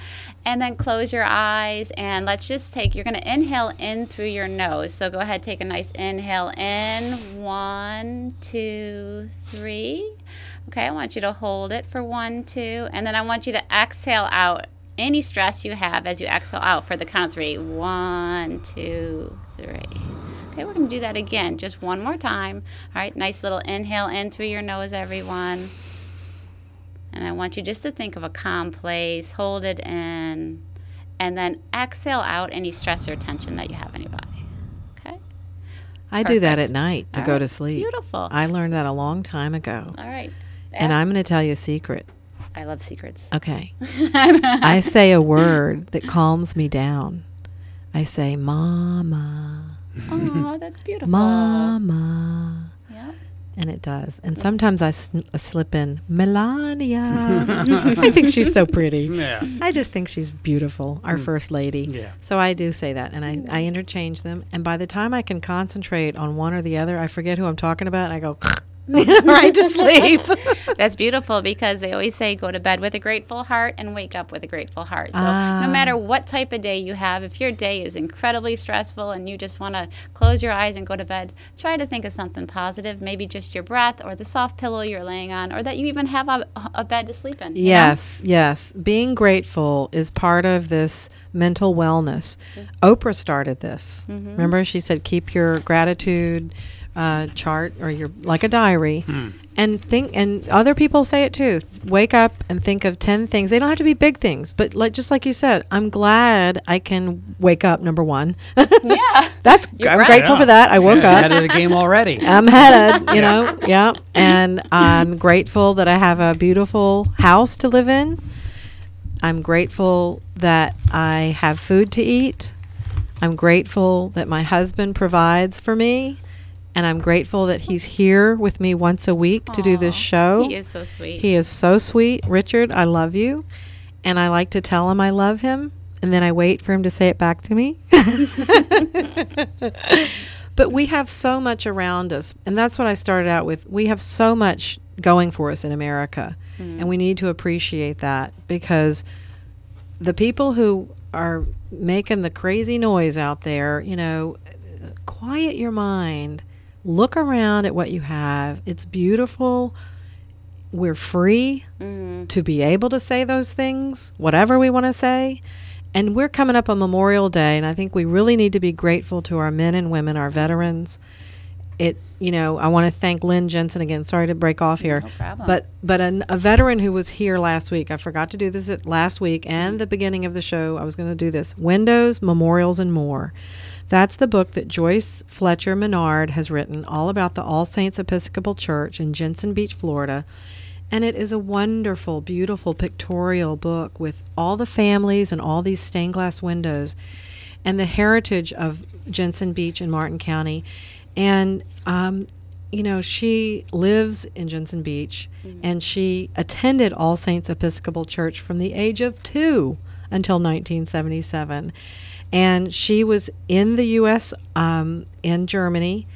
Speaker 4: and then close your eyes and let's just take. You're going to inhale in through your nose. So go ahead, take a nice inhale in. One, two, three. Okay, I want you to hold it for one, two, and then I want you to exhale out any stress you have as you exhale out for the count of three. One, two, three. Okay, we're going to do that again, just one more time. All right, nice little inhale in through your nose, everyone. And I want you just to think of a calm place, hold it in, and then exhale out any stress or tension that you have in your body. Okay?
Speaker 2: I do that at night to
Speaker 4: All
Speaker 2: go
Speaker 4: right,
Speaker 2: to sleep.
Speaker 4: Beautiful.
Speaker 2: I learned that a long time ago.
Speaker 4: All right.
Speaker 2: And I'm going to tell you a secret.
Speaker 4: I love secrets.
Speaker 2: Okay. I say a word that calms me down. I say, Mama,
Speaker 4: oh, that's beautiful.
Speaker 2: Mama.
Speaker 4: Yeah.
Speaker 2: And it does. And sometimes I sn- slip in Melania. I think she's so pretty.
Speaker 3: Yeah.
Speaker 2: I just think she's beautiful, our mm. first lady.
Speaker 3: Yeah.
Speaker 2: So I do say that, and I, mm. I interchange them. And by the time I can concentrate on one or the other, I forget who I'm talking about, and I go right to sleep.
Speaker 4: That's beautiful because they always say go to bed with a grateful heart and wake up with a grateful heart. So
Speaker 2: Ah.
Speaker 4: no matter what type of day you have, if your day is incredibly stressful and you just want to close your eyes and go to bed, try to think of something positive, maybe just your breath or the soft pillow you're laying on or that you even have a, a bed to sleep in. you know?
Speaker 2: Yes, yes. Being grateful is part of this mental wellness. Oprah started this. Remember, she said, keep your gratitude uh, chart or your like a diary. And think, and other people say it too. Th- Wake up and think of ten things. They don't have to be big things, but like just like you said, I'm glad I can wake up. Number one,
Speaker 4: Yeah.
Speaker 2: that's
Speaker 4: You're
Speaker 2: I'm
Speaker 4: right.
Speaker 2: grateful
Speaker 3: Yeah.
Speaker 2: for that. I woke
Speaker 3: Yeah,
Speaker 2: up.
Speaker 3: Ahead of the game already.
Speaker 2: I'm headed, you know, yeah. And I'm grateful that I have a beautiful house to live in. I'm grateful that I have food to eat. I'm grateful that my husband provides for me. And I'm grateful that he's here with me once a week to do this show.
Speaker 4: He is so sweet.
Speaker 2: He is so sweet. Richard, I love you. And I like to tell him I love him. And then I wait for him to say it back to me. but we have so much around us. And that's what I started out with. We have so much going for us in America. And we need to appreciate that because the people who are making the crazy noise out there, you know, quiet your mind. Look around at what you have. It's beautiful. We're free
Speaker 4: Mhm.
Speaker 2: to be able to say those things, whatever we want to say. And we're coming up on Memorial Day, and I think we really need to be grateful to our men and women, our veterans. It, you know, I want to thank Lynn Jensen again. Sorry to break off here,
Speaker 4: No problem.
Speaker 2: but but an, a veteran who was here last week. I forgot to do this at last week and the beginning of the show. I was going to do this: Windows, Memorials, and More. That's the book that Joyce Fletcher Menard has written, all about the All Saints Episcopal Church in Jensen Beach, Florida. And it is a wonderful, beautiful pictorial book with all the families and all these stained glass windows and the heritage of Jensen Beach in Martin County. And, um, you know, she lives in Jensen Beach and she attended All Saints Episcopal Church from the age of two until 1977. And she was in the U.S., um, in Germany,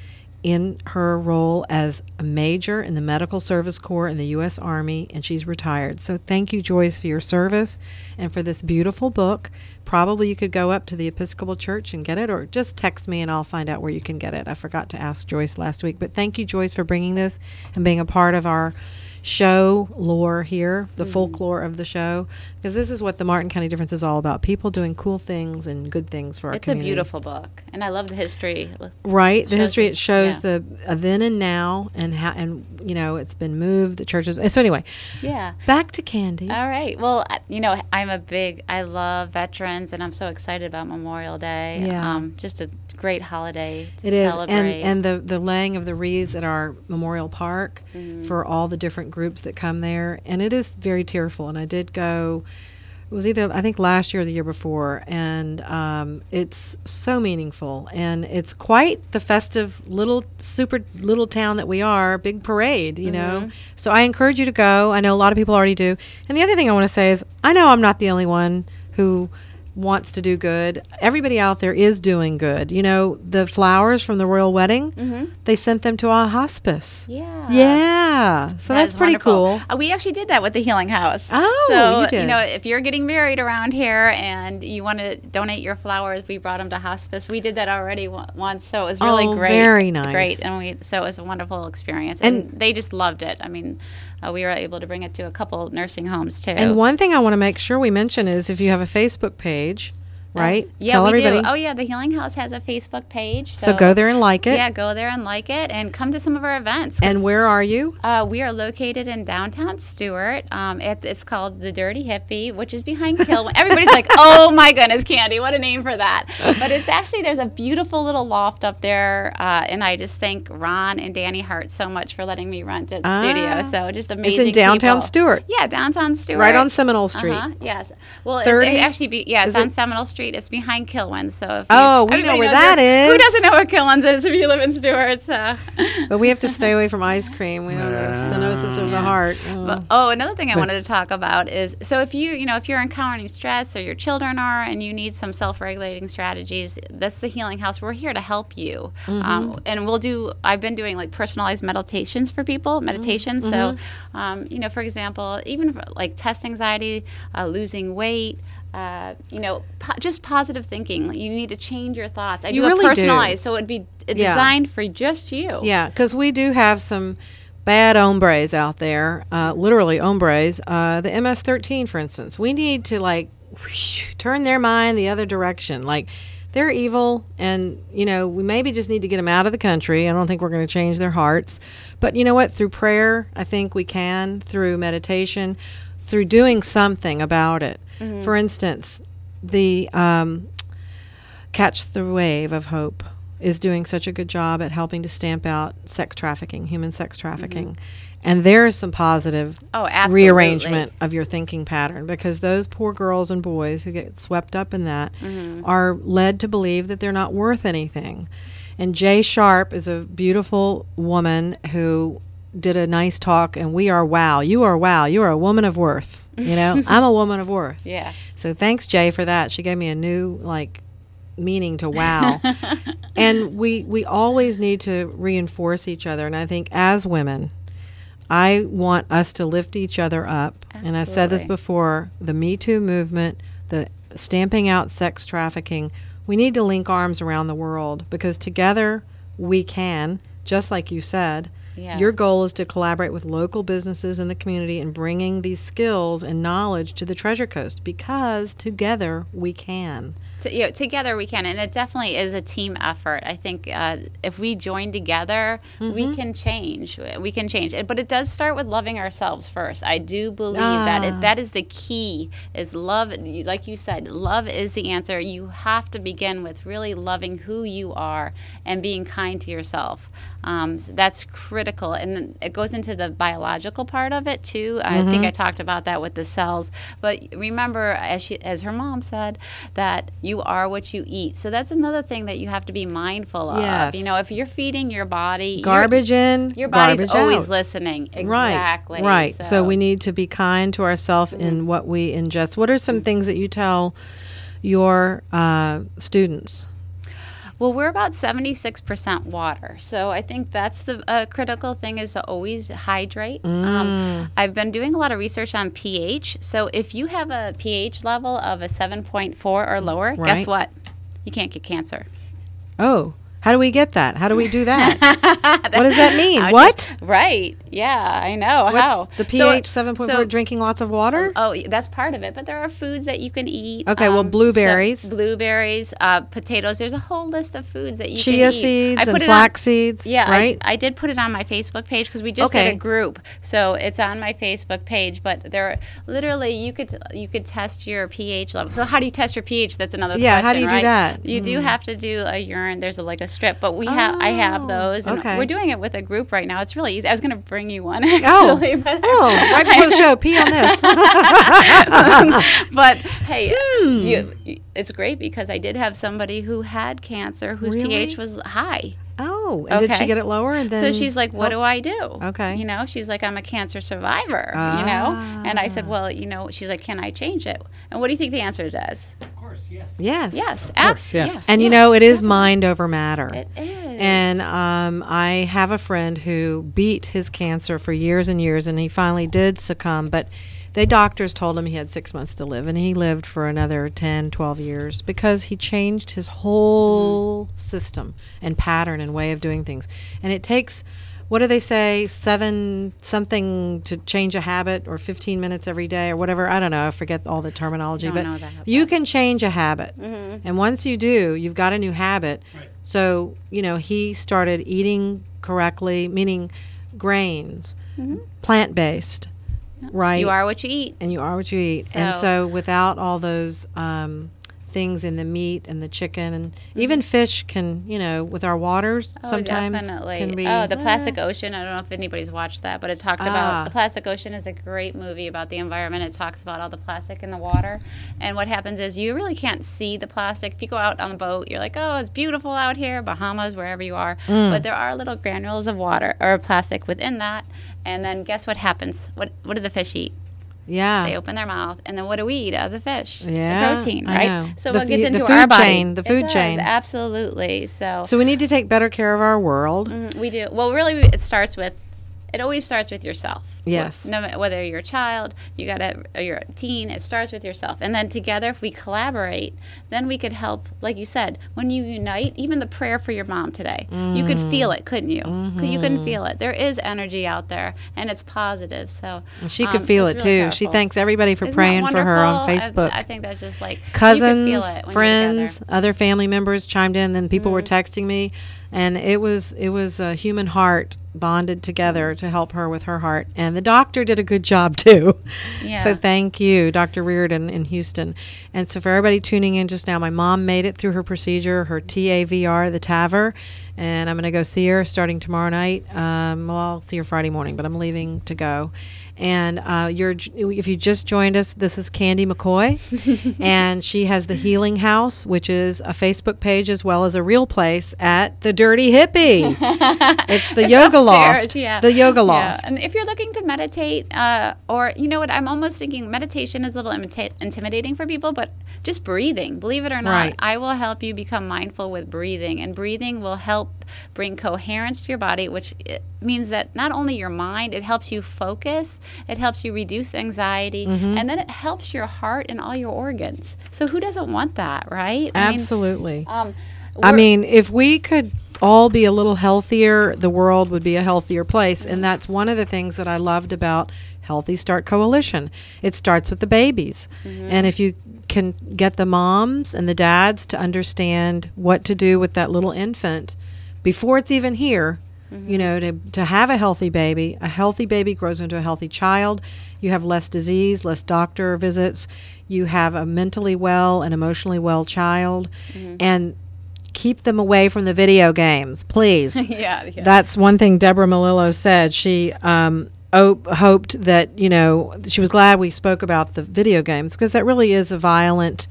Speaker 2: in her role as a major in the Medical Service Corps in the U.S. Army, and she's retired. So thank you, Joyce, for your service and for this beautiful book. Probably you could go up to the Episcopal Church and get it, or just text me and I'll find out where you can get it. I forgot to ask Joyce last week, but thank you, Joyce, for bringing this and being a part of our show lore here, the folklore of the show, because this is what the Martin County Difference is all about: people doing cool things and good things for our
Speaker 4: It's a beautiful book, and I love the history.
Speaker 2: Right, the history
Speaker 4: it,
Speaker 2: shows
Speaker 4: yeah.
Speaker 2: the uh, then and now, and how, and you know, it's been moved. The churches. So anyway,
Speaker 4: Yeah.
Speaker 2: back to Candi.
Speaker 4: All right. Well, you know, I'm a big, I love veterans, and I'm so excited about Memorial Day.
Speaker 2: Yeah.
Speaker 4: Um, just a great holiday to
Speaker 2: It is,
Speaker 4: celebrate.
Speaker 2: and and the the laying of the wreaths at our Memorial Park
Speaker 4: Mm-hmm.
Speaker 2: for all the different groups that come there, and it is very tearful. And I did go. It was either I think last year or the year before, and um, it's so meaningful, and it's quite the festive little super little town that we are. Big parade, you know.
Speaker 4: Mm-hmm.
Speaker 2: So I encourage you to go. I know a lot of people already do. And the other thing I want to say is, I know I'm not the only one who wants to do good. Everybody out there is doing good. You know, the flowers from the royal wedding, they sent them to a hospice.
Speaker 4: yeah.
Speaker 2: Yeah. So
Speaker 4: That
Speaker 2: that's pretty
Speaker 4: wonderful.
Speaker 2: cool.
Speaker 4: Uh, we actually did that with the Healing House.
Speaker 2: Oh,
Speaker 4: so
Speaker 2: you did.
Speaker 4: know, if you're getting married around here and you want to donate your flowers, we brought them to hospice. We did that already o- once, so it was really
Speaker 2: Oh,
Speaker 4: great.
Speaker 2: very nice.
Speaker 4: Great, and we so it was a wonderful experience, and,
Speaker 2: And-
Speaker 4: they just loved it. I mean, uh, we were able to bring it to a couple nursing homes too.
Speaker 2: And one thing I want to make sure we mention is if you have a Facebook page, right?
Speaker 4: Yeah,
Speaker 2: Tell
Speaker 4: we
Speaker 2: everybody.
Speaker 4: do. Oh, yeah, the Healing House has a Facebook page. So,
Speaker 2: so go there and like it.
Speaker 4: Yeah, go there and like it, and come to some of our events.
Speaker 2: And where are you?
Speaker 4: Uh, we are located in downtown Stuart. Um, it, it's called the Dirty Hippie, which is behind Kilwin. Everybody's like, "Oh my goodness, Candi, what a name for that!" But it's actually there's a beautiful little loft up there, uh, and I just thank Ron and Danny Hart so much for letting me rent its
Speaker 2: Ah.
Speaker 4: studio. So just
Speaker 2: It's
Speaker 4: amazing.
Speaker 2: in downtown
Speaker 4: people.
Speaker 2: Stuart,
Speaker 4: Yeah, downtown Stuart.
Speaker 2: right on Seminole Street.
Speaker 4: Uh-huh, yes. Well, it's, it actually be yeah,
Speaker 2: Is
Speaker 4: it's on
Speaker 2: it
Speaker 4: Seminole Street. Street. It's behind Kilwins. So if
Speaker 2: oh, we know where that is.
Speaker 4: Who doesn't know what Kilwins is if you live in Stuart? So.
Speaker 2: but we have to stay away from ice cream. We don't have stenosis of the heart.
Speaker 4: Oh. But, oh, another thing I wanted to talk about is so if you you know if you're encountering stress or your children are and you need some self-regulating strategies, that's the Healing House. We're here to help you, mm-hmm. um, and we'll do. I've been doing like personalized meditations for people, meditations. Mm-hmm. So, um, you know, for example, even for, like test anxiety, uh, losing weight. Uh, you know, po- just positive thinking. You need to change your thoughts. I
Speaker 2: you
Speaker 4: do
Speaker 2: really
Speaker 4: it personalized,
Speaker 2: do.
Speaker 4: so it'd be designed yeah. for just you.
Speaker 2: Yeah, because we do have some bad hombres out there, uh, literally hombres. Uh, the MS-13, for instance, we need to like whoosh, turn their mind the other direction. Like they're evil, and you know we maybe just need to get them out of the country. I don't think we're going to change their hearts, but you know what? Through prayer, I think we can. Through meditation, through doing something about it. Mm-hmm. For instance, the um, Catch the Wave of Hope is doing such a good job at helping to stamp out sex trafficking, human sex trafficking. Mm-hmm. And there is some positive
Speaker 4: oh,
Speaker 2: rearrangement of your thinking pattern because those poor girls and boys who get swept up in that mm-hmm. are led to believe that they're not worth anything. And Jay Sharp is a beautiful woman who did a nice talk and we are wow. You are wow. You are a woman of worth you know? I'm a woman of worth.
Speaker 4: Yeah.
Speaker 2: So thanks jay for that. She gave me a new like meaning to wow. And we we always need to reinforce each other and i think as women i want us to lift each other up.
Speaker 4: Absolutely.
Speaker 2: and i said this before the me too movement the stamping out sex trafficking we need to link arms around the world because together we can just like you said
Speaker 4: yeah.
Speaker 2: Your goal is to collaborate with local businesses in the community and bringing these skills and knowledge to the Treasure Coast because together we can
Speaker 4: to, you know, together we can, and it definitely is a team effort. I think uh, if we join together, mm-hmm. we can change. We can change it, but it does start with loving ourselves first. I do believe ah. that it, that is the key. Is love, like you said, love is the answer. You have to begin with really loving who you are and being kind to yourself. Um, so that's critical, and it goes into the biological part of it too. Mm-hmm. I think mm-hmm. I talked about that with the cells. But remember, as she, as her mom said, that you are what you eat. So that's another thing that you have to be mindful of.
Speaker 2: Yes.
Speaker 4: You know, if you're feeding your body
Speaker 2: garbage in,
Speaker 4: your body's
Speaker 2: garbage
Speaker 4: always
Speaker 2: out.
Speaker 4: listening. Exactly.
Speaker 2: Right. Right.
Speaker 4: So,
Speaker 2: so we need to be kind to ourselves mm-hmm. in what we ingest. What are some things that you tell your uh, students?
Speaker 4: Well, we're about 76% water. So I think that's the uh, critical thing is to always hydrate. Um,
Speaker 2: Mm.
Speaker 4: Um, I've been doing a lot of research on pH. So if you have a pH level of a 7.4 or lower,
Speaker 2: right.
Speaker 4: guess what? You can't get cancer.
Speaker 2: Oh, how do we get that? How do we do that? what does that mean? What?
Speaker 4: right. Yeah, I know.
Speaker 2: What's
Speaker 4: how?
Speaker 2: The pH so, 7.4 so, drinking lots of water?
Speaker 4: Oh, oh, that's part of it. But there are foods that you can eat.
Speaker 2: Okay, um, well, blueberries.
Speaker 4: So blueberries, uh, potatoes. There's a whole list of foods that you
Speaker 2: Chia
Speaker 4: can eat.
Speaker 2: Chia seeds I put and flax
Speaker 4: on,
Speaker 2: seeds.
Speaker 4: Yeah,
Speaker 2: right?
Speaker 4: I, I, did put it on my Facebook page because we just
Speaker 2: okay.
Speaker 4: did a group. So it's on my Facebook page. But there, are, literally, you could you could test your pH level. So how do you test your pH? That's another
Speaker 2: yeah,
Speaker 4: question, Yeah,
Speaker 2: how do you
Speaker 4: right?
Speaker 2: do that?
Speaker 4: You
Speaker 2: mm.
Speaker 4: do have to do a urine. There's a, like a strip, but we have I have those, and
Speaker 2: okay.
Speaker 4: we're doing it with a group right now. It's really easy. I was going to bring you one
Speaker 2: oh.
Speaker 4: actually.
Speaker 2: Oh, but oh, right before the show, pee on this.
Speaker 4: but hey,
Speaker 2: hmm.
Speaker 4: you, it's great because I did have somebody who had cancer whose
Speaker 2: really?
Speaker 4: pH was high.
Speaker 2: Oh, and
Speaker 4: okay.
Speaker 2: did she get it lower? And then
Speaker 4: so she's like, "What
Speaker 2: oh.
Speaker 4: do I do?"
Speaker 2: Okay,
Speaker 4: you know, she's like, "I'm a cancer survivor,"
Speaker 2: ah.
Speaker 4: you know, and I said, "Well, you know," she's like, "Can I change it?" And what do you think the answer is?
Speaker 3: Of course, yes.
Speaker 2: Yes,
Speaker 4: yes,
Speaker 3: course, yes.
Speaker 4: yes.
Speaker 2: And
Speaker 4: yes.
Speaker 2: you know, it is mind over matter.
Speaker 4: It is.
Speaker 2: And um, I have a friend who beat his cancer for years and years, and he finally did succumb, but the doctors told him he had six months to live, and he lived for another 10, 12 years because he changed his whole mm. system and pattern and way of doing things. And it takes, what do they say, seven something to change a habit or 15 minutes every day or whatever? I don't know. I forget all the terminology.
Speaker 4: Don't
Speaker 2: but
Speaker 4: know that,
Speaker 2: you can change a habit.
Speaker 4: Mm-hmm.
Speaker 2: And once you do, you've got a new habit.
Speaker 3: Right.
Speaker 2: So, you know, he started eating correctly, meaning grains,
Speaker 4: mm-hmm.
Speaker 2: plant based right?
Speaker 4: You are what you eat.
Speaker 2: and you are what you eat. and
Speaker 4: So-
Speaker 2: so without all those um, things in the meat and the chicken and even fish can you know with our waters
Speaker 4: Oh,
Speaker 2: sometimes
Speaker 4: definitely.
Speaker 2: can be
Speaker 4: oh, the Plastic Ocean. I don't know if anybody's watched that, but it talked
Speaker 2: Ah.
Speaker 4: about the Plastic Ocean is a great movie about the environment. It talks about all the plastic in the water, and what happens is you really can't see the plastic. If you go out on a boat, you're like, oh, it's beautiful out here, Bahamas, wherever you are,
Speaker 2: Mm.
Speaker 4: but there are little granules of water or plastic within that. And then guess what happens? What what do the fish eat?
Speaker 2: Yeah
Speaker 4: They open their mouth, and then what do we eat of the fish?
Speaker 2: Yeah,
Speaker 4: the protein, right? So
Speaker 2: The
Speaker 4: what gets
Speaker 2: the
Speaker 4: into
Speaker 2: food
Speaker 4: our body?
Speaker 2: chain, the food
Speaker 4: does,
Speaker 2: chain.
Speaker 4: absolutely. So
Speaker 2: so we need to take better care of our world
Speaker 4: Mm, We do. Well, really, it starts with. It always starts with yourself.
Speaker 2: Yes.
Speaker 4: No, whether you're a child, you got a, or you're a teen, it starts with yourself. And then together, if we collaborate, then we could help. Like you said, when you unite, even the prayer for your mom today, you could feel it, couldn't you?
Speaker 2: Mm-hmm.
Speaker 4: You couldn't feel it. There is energy out there, and it's positive. So
Speaker 2: And she could
Speaker 4: um,
Speaker 2: feel it
Speaker 4: it's
Speaker 2: too
Speaker 4: really
Speaker 2: she thanks everybody for
Speaker 4: Isn't
Speaker 2: praying for her on
Speaker 4: wonderful? I-
Speaker 2: facebook
Speaker 4: I, think that's just like
Speaker 2: cousins,
Speaker 4: you feel it when
Speaker 2: friends, other family members chimed in. Then people were
Speaker 4: Mm-hmm.
Speaker 2: texting me, and it was it was a human heart bonded together to help her with her heart. And the doctor did a good job too.
Speaker 4: Yeah.
Speaker 2: So thank you, Dr. Reardon in Houston. And so for everybody tuning in just now, my mom made it through her procedure, her TAVR, the TAVR, and I'm going to go see her starting tomorrow night. Um, well, I'll see her Friday morning, but I'm leaving to go. And uh, you're, if you just joined us, this is Candi McCoy, and she has the Healing House, which is a Facebook page as well as a real place at the Dirty Hippie. it's the
Speaker 4: It's
Speaker 2: yoga
Speaker 4: upstairs,
Speaker 2: loft.
Speaker 4: Yeah.
Speaker 2: The yoga
Speaker 4: Yeah.
Speaker 2: loft.
Speaker 4: And if you're looking to meditate, uh, or you know what, I'm almost thinking meditation is a little imita- intimidating for people, but just breathing, believe it or not,
Speaker 2: Right.
Speaker 4: I will help you become mindful with breathing. And breathing will help bring coherence to your body, which means that not only your mind, it helps you focus, it helps you reduce anxiety,
Speaker 2: Mm-hmm.
Speaker 4: and then it helps your heart and all your organs. So who doesn't want that, right? I mean,
Speaker 2: Absolutely.
Speaker 4: um,
Speaker 2: I mean, if we could all be a little healthier, the world would be a healthier place. And that's one of the things that I loved about Healthy Start Coalition. It starts with the babies. And if you can get the moms and the dads to understand what to do with that little infant before it's even here, you know, to, to have a healthy baby, a healthy baby grows into a healthy child. You have less disease, less doctor visits. You have a mentally well and emotionally well child. And keep them away from the video games, please.
Speaker 4: yeah, yeah.
Speaker 2: That's one thing Deborah Melillo said. She um, op- hoped that, you know, she was glad we spoke about the video games because that really is a violent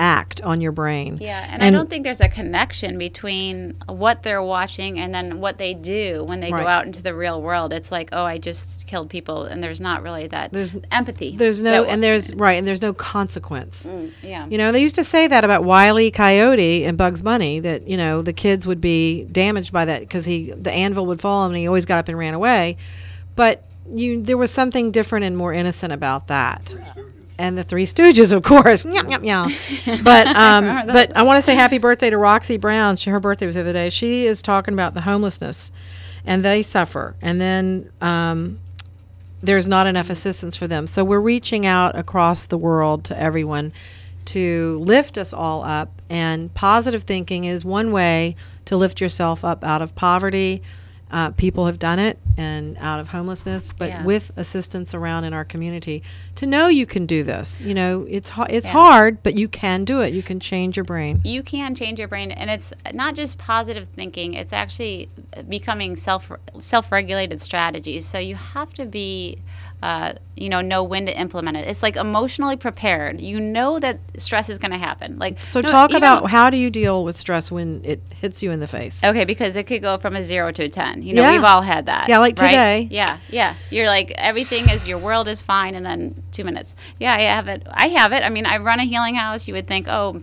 Speaker 2: act on your brain.
Speaker 4: Yeah, and, I don't think there's a connection between what they're watching and then what they do when they
Speaker 2: Right.
Speaker 4: go out into the real world. It's like, oh, I just killed people, and there's not really that
Speaker 2: There's-
Speaker 4: empathy.
Speaker 2: There's no, and there's, right, and there's no consequence.
Speaker 4: Mm, yeah.
Speaker 2: You know, they used to say that about Wile E. Coyote and Bugs Bunny that you know the kids would be damaged by that because he the anvil would fall him and he always got up and ran away. But you, there was something different and more innocent about that. And the Three Stooges, of course. Meow, meow, meow. But um, but I want to say happy birthday to Roxy Brown. She, her birthday was the other day. She is talking about the homelessness, and they suffer. And then um, there's not enough assistance for them. So we're reaching out across the world to everyone to lift us all up. And positive thinking is one way to lift yourself up out of poverty. Uh, people have done it and out of homelessness, but
Speaker 4: Yeah.
Speaker 2: with assistance around in our community to know you can do this. You know, it's it's
Speaker 4: Yeah.
Speaker 2: hard, but you can do it. You can change your brain.
Speaker 4: you can change your brain and it's not just positive thinking it's actually becoming self self-regulated strategies so you have to be uh, you know know when to implement it it's like emotionally prepared you know that stress is going to happen like
Speaker 2: So
Speaker 4: no,
Speaker 2: talk
Speaker 4: even-
Speaker 2: about how do you deal with stress when it hits you in the face?
Speaker 4: Okay, because it could go from a zero to a ten. You know,
Speaker 2: Yeah.
Speaker 4: we've all had that.
Speaker 2: Yeah, like
Speaker 4: right?
Speaker 2: today.
Speaker 4: Yeah, yeah. You're like everything is your world is fine, and then two minutes. Yeah, I have it. I have it. I mean, I run a healing house. You would think, oh,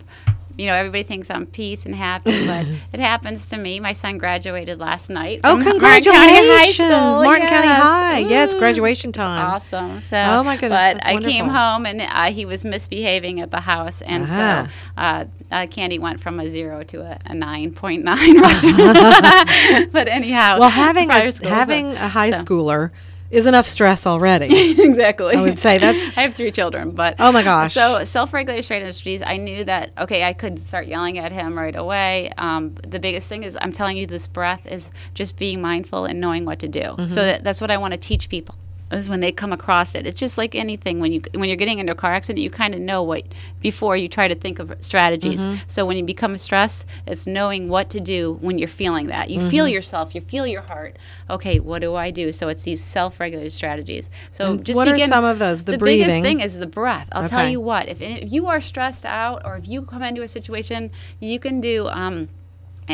Speaker 4: you know, everybody thinks I'm peace and happy, but it happens to me. My son graduated last night.
Speaker 2: Oh,
Speaker 4: from Martin County High
Speaker 2: congratulations,
Speaker 4: School.
Speaker 2: Martin County
Speaker 4: Yes.
Speaker 2: High. Yeah, it's graduation time.
Speaker 4: Awesome. So,
Speaker 2: Oh, my goodness,
Speaker 4: But I came home and uh, he was misbehaving at the house, and
Speaker 2: Ah.
Speaker 4: so uh, uh, Candi went from a zero to a, a nine point nine. but anyhow,
Speaker 2: Well, having a, having
Speaker 4: so-
Speaker 2: a high
Speaker 4: so.
Speaker 2: schooler is enough stress already.
Speaker 4: exactly.
Speaker 2: I would say that's-
Speaker 4: I have three children, but
Speaker 2: Oh my gosh.
Speaker 4: So self-regulated strategies. I knew that okay, I could start yelling at him right away. Um, the biggest thing is I'm telling you, this breath is just being mindful and knowing what to do.
Speaker 2: Mm-hmm.
Speaker 4: So that, that's what I want to teach people. Is when they come across it. It's just like anything when you when you're getting into a car accident, you kind of know what before you try to think of strategies.
Speaker 2: Mm-hmm.
Speaker 4: So when you become stressed, it's knowing what to do when you're feeling that. You feel yourself, you feel your heart. Okay, what do I do? So it's these self-regulated strategies. So
Speaker 2: And
Speaker 4: just
Speaker 2: what are some of those? The
Speaker 4: biggest
Speaker 2: breathing.
Speaker 4: thing is the breath. I'll tell you what. If, if you are stressed out, or if you come into a situation, you can do. Um,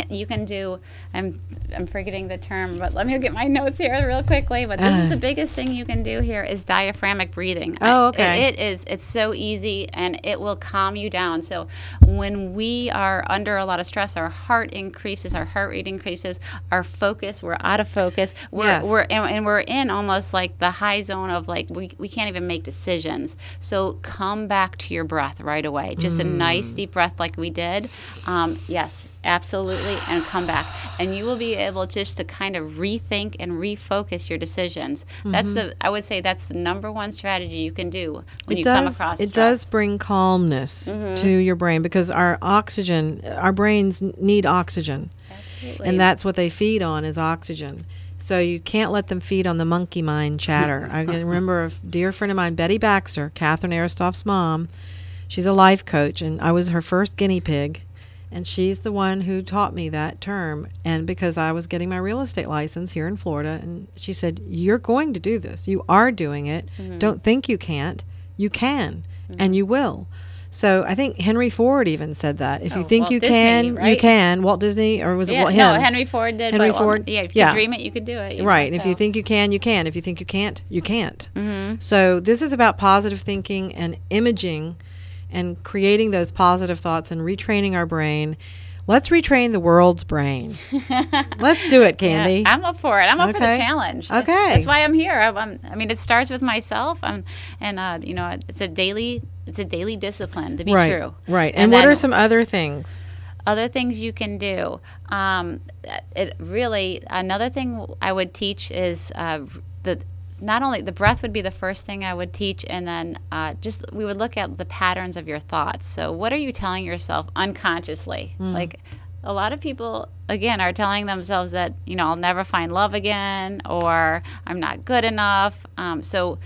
Speaker 4: you can do. I'm I'm forgetting the term, but let me get my notes here real quickly. But this is the biggest thing you can do here is diaphragmatic breathing.
Speaker 2: Oh,
Speaker 4: it-
Speaker 2: okay.
Speaker 4: it is. It's so easy, and it will calm you down. So when we are under a lot of stress, our heart increases, our heart rate increases, our focus. We're out of focus. We're
Speaker 2: Yes.
Speaker 4: we're and, and we're in almost like the high zone of like we, we can't even make decisions so come back to your breath right away just a nice
Speaker 2: Mm.
Speaker 4: deep breath like we did um, yes absolutely and come back and you will be able just to kind of rethink and refocus your decisions that's
Speaker 2: Mm-hmm.
Speaker 4: the i would say that's the number one strategy you can do when
Speaker 2: it
Speaker 4: you
Speaker 2: does,
Speaker 4: come across
Speaker 2: it
Speaker 4: stress. Mm-hmm.
Speaker 2: does bring calmness to your brain because our oxygen our brains need oxygen
Speaker 4: Absolutely.
Speaker 2: and that's what they feed on is oxygen so you can't let them feed on the monkey mind chatter i remember a dear friend of mine betty baxter catherine aristoff's mom she's a life coach and i was her first guinea pig and she's the one who taught me that term and because i was getting my real estate license here in florida and she said you're going to do this you are doing it don't think you can't you can and you will so i think henry ford even said that if you
Speaker 4: Oh,
Speaker 2: think
Speaker 4: Walt
Speaker 2: you
Speaker 4: Disney,
Speaker 2: can you can walt disney or was it
Speaker 4: yeah,
Speaker 2: Walt,
Speaker 4: no henry ford did
Speaker 2: Henry Ford?
Speaker 4: yeah if
Speaker 2: Yeah.
Speaker 4: you dream it you could do it you know,
Speaker 2: Right. If you think you can, you can. If you think you can't, you can't.
Speaker 4: Mhm.
Speaker 2: So this is about positive thinking and imaging and creating those positive thoughts and retraining our brain. Let's retrain the world's brain. Let's do it,
Speaker 4: Yeah,
Speaker 2: Candi.
Speaker 4: I'm up for it. I'm up for the challenge.
Speaker 2: Okay.
Speaker 4: That's why I'm here. I'm, I'm, I mean, it starts with myself. I'm, and uh, you know, it's a daily, it's a daily discipline to be
Speaker 2: right.
Speaker 4: true.
Speaker 2: Right. And,
Speaker 4: And
Speaker 2: what are some other things?
Speaker 4: Other things you can do. Um, it really another thing I would teach is uh, the not only the breath would be the first thing I would teach, and then uh, just we would look at the patterns of your thoughts. So, what are you telling yourself unconsciously? Like a lot of people, again, are telling themselves that you know I'll never find love again, or I'm not good enough. Um, so,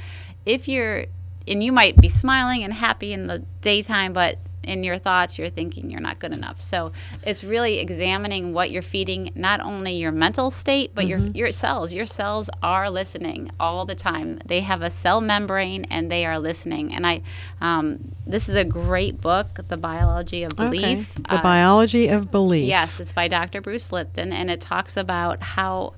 Speaker 4: if you're and you might be smiling and happy in the daytime, but in your thoughts, you're thinking you're not good enough. So it's really examining what you're feeding, not only your mental state, but your your cells. Your cells are listening all the time. They have a cell membrane, and they are listening. And I, um, this is a great book, The Biology of Belief.
Speaker 2: Okay. The
Speaker 4: Uh,
Speaker 2: biology of belief.
Speaker 4: Yes, it's by Dr. Bruce Lipton, and it talks about how,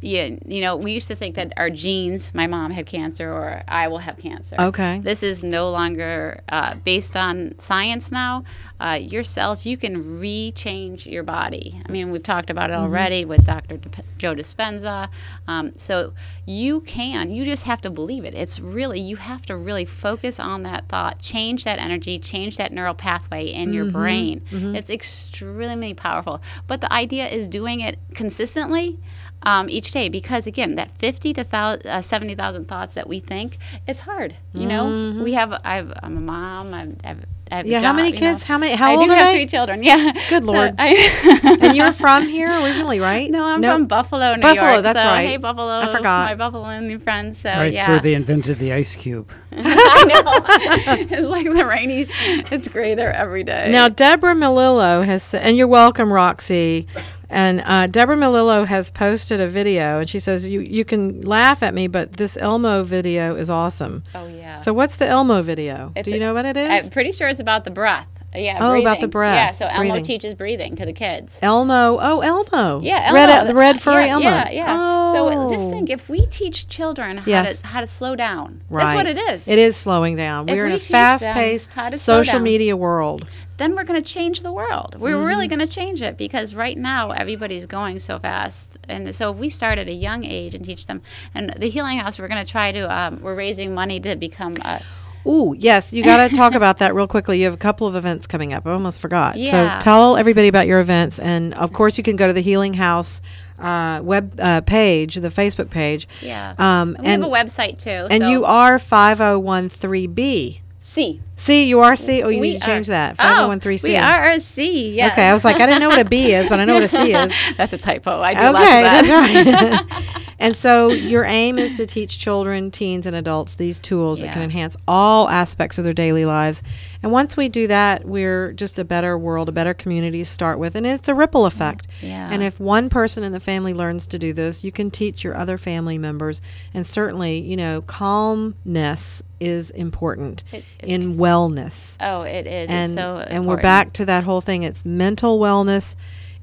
Speaker 4: you, you know, we used to think that our genes, my mom had cancer or I will have cancer.
Speaker 2: Okay.
Speaker 4: This is no longer uh, based on science now. Uh, your cells, you can rechange your body. I mean, we've talked about it
Speaker 2: Mm-hmm.
Speaker 4: already with Dr. Joe Dispenza. Um, so you can, you just have to believe it. It's really, you have to really focus on that thought, change that energy, change that neural pathway in your
Speaker 2: Mm-hmm.
Speaker 4: brain. It's extremely powerful. But the idea is doing it consistently. Um, each day, because again, that fifty to uh, seventy thousand thoughts that we think, it's hard. You know, we have. I've, I'm a mom. I'm, I've, I have a
Speaker 2: Mm-hmm. Yeah, how many
Speaker 4: job, you know.
Speaker 2: kids? How many- how
Speaker 4: I
Speaker 2: old
Speaker 4: do
Speaker 2: are
Speaker 4: have
Speaker 2: they?
Speaker 4: three children. Yeah.
Speaker 2: Good
Speaker 4: So
Speaker 2: Lord.
Speaker 4: I-
Speaker 2: And you're from here originally, right?
Speaker 4: No, I'm
Speaker 2: Nope.
Speaker 4: from Buffalo, New York.
Speaker 2: Buffalo,
Speaker 4: York.
Speaker 2: that's
Speaker 4: so,
Speaker 2: right.
Speaker 4: Hey, Buffalo.
Speaker 2: I forgot.
Speaker 4: My Buffalo new friends. So
Speaker 3: right
Speaker 4: yeah.
Speaker 3: where they invented the ice cube.
Speaker 4: I know. it's like the rainy. It's gray there every day.
Speaker 2: Now, Deborah Melillo has, sa- and you're welcome, Roxy. And uh, Deborah Melillo has posted a video, and she says you you can laugh at me, but this Elmo video is awesome.
Speaker 4: Oh yeah.
Speaker 2: So, what's the Elmo video?
Speaker 4: It's
Speaker 2: Do you
Speaker 4: a-
Speaker 2: know what it is?
Speaker 4: I'm pretty sure it's about the breath. Yeah.
Speaker 2: Oh, about the breath,
Speaker 4: Yeah. So Elmo
Speaker 2: breathing.
Speaker 4: teaches breathing to the kids.
Speaker 2: Elmo. Oh, Elmo.
Speaker 4: Yeah, Elmo.
Speaker 2: Red, the red furry
Speaker 4: yeah,
Speaker 2: Elmo.
Speaker 4: Yeah, yeah. Oh. So just
Speaker 2: Oh.
Speaker 4: think, if we teach children how
Speaker 2: Yes.
Speaker 4: to how to slow down,
Speaker 2: Right.
Speaker 4: that's what it is.
Speaker 2: It is slowing down. We're in a fast-paced
Speaker 4: how to slow
Speaker 2: social
Speaker 4: down.
Speaker 2: media world.
Speaker 4: Then we're going to change the world. We're
Speaker 2: Mm-hmm.
Speaker 4: really going to change it because right now everybody's going so fast, and so if we start at a young age and teach them. And the Healing House, we're going to try to. Um, we're raising money to become. A,
Speaker 2: Ooh, yes, you got to talk about that real quickly. You have a couple of events coming up. I almost forgot.
Speaker 4: Yeah.
Speaker 2: So tell everybody about your events, and of course, you can go to the Healing House uh, web uh, page, the Facebook page.
Speaker 4: yeah.
Speaker 2: Um,
Speaker 4: and we
Speaker 2: and
Speaker 4: have a website too.
Speaker 2: and
Speaker 4: so
Speaker 2: you are five zero one three B.
Speaker 4: C.
Speaker 2: C, you are C. Oh, you
Speaker 4: We
Speaker 2: need to
Speaker 4: are-
Speaker 2: change that.
Speaker 4: Oh,
Speaker 2: Five zero one three C.
Speaker 4: We are a C. Yeah.
Speaker 2: Okay, I was like, I didn't know what a B is, but I know what a C is.
Speaker 4: That's a typo. I do
Speaker 2: Okay,
Speaker 4: that.
Speaker 2: that's right. and so your aim is to teach children, teens, and adults these tools that can enhance all aspects of their daily lives. And once we do that, we're just a better world, a better community to start with. And it's a ripple mm-hmm. effect.
Speaker 4: Yeah.
Speaker 2: And if one person in the family learns to do this, you can teach your other family members. And certainly, you know, calmness is important
Speaker 4: It-
Speaker 2: in wellness
Speaker 4: Oh, it is.
Speaker 2: and
Speaker 4: it's so
Speaker 2: and we're back to that whole thing it's mental wellness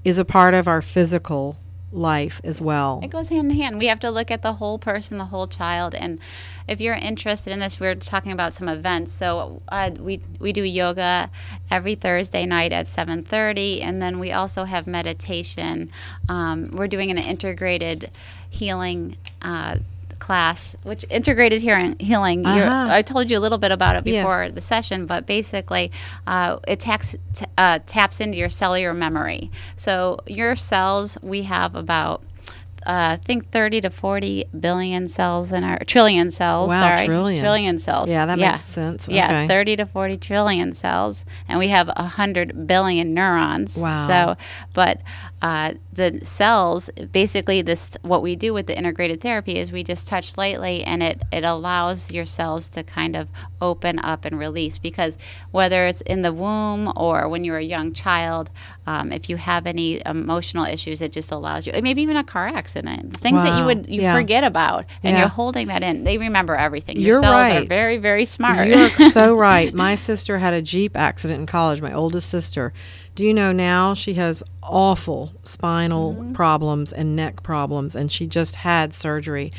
Speaker 2: is a part of our physical life as well
Speaker 4: It goes hand in hand. We have to look at the whole person, the whole child, and if you're interested in this, we're talking about some events. So uh, we we do yoga every Thursday night at 7:30, and then we also have meditation. Um, we're doing an integrated healing. Uh, class which integrated healing healing
Speaker 2: Uh-huh.
Speaker 4: i told you a little bit about it
Speaker 2: Yes.
Speaker 4: before the session but basically uh, it tax, t- uh, taps into your cellular memory so your cells we have about uh, I think 30 to 40 billion cells in our trillion cells.
Speaker 2: Wow,
Speaker 4: sorry,
Speaker 2: trillion.
Speaker 4: trillion cells.
Speaker 2: Yeah, that makes sense.
Speaker 4: Yeah, 30 to 40 trillion cells, and we have 100 billion neurons.
Speaker 2: Wow.
Speaker 4: So, but uh, the cells, basically, this what we do with the integrated therapy is we just touch lightly, and it it allows your cells to kind of open up and release. Because whether it's in the womb or when you're a young child, um, if you have any emotional issues, it just allows you. Maybe even a car accident, things that you would you
Speaker 2: Yeah.
Speaker 4: forget about, and
Speaker 2: Yeah.
Speaker 4: you're holding that in. They remember everything. Your
Speaker 2: You're
Speaker 4: cells are
Speaker 2: right.
Speaker 4: very very smart.
Speaker 2: You're so right. My sister had a Jeep accident in college, my oldest sister. Do you know now she has awful spinal
Speaker 4: Mm-hmm.
Speaker 2: problems and neck problems, and she just had surgery,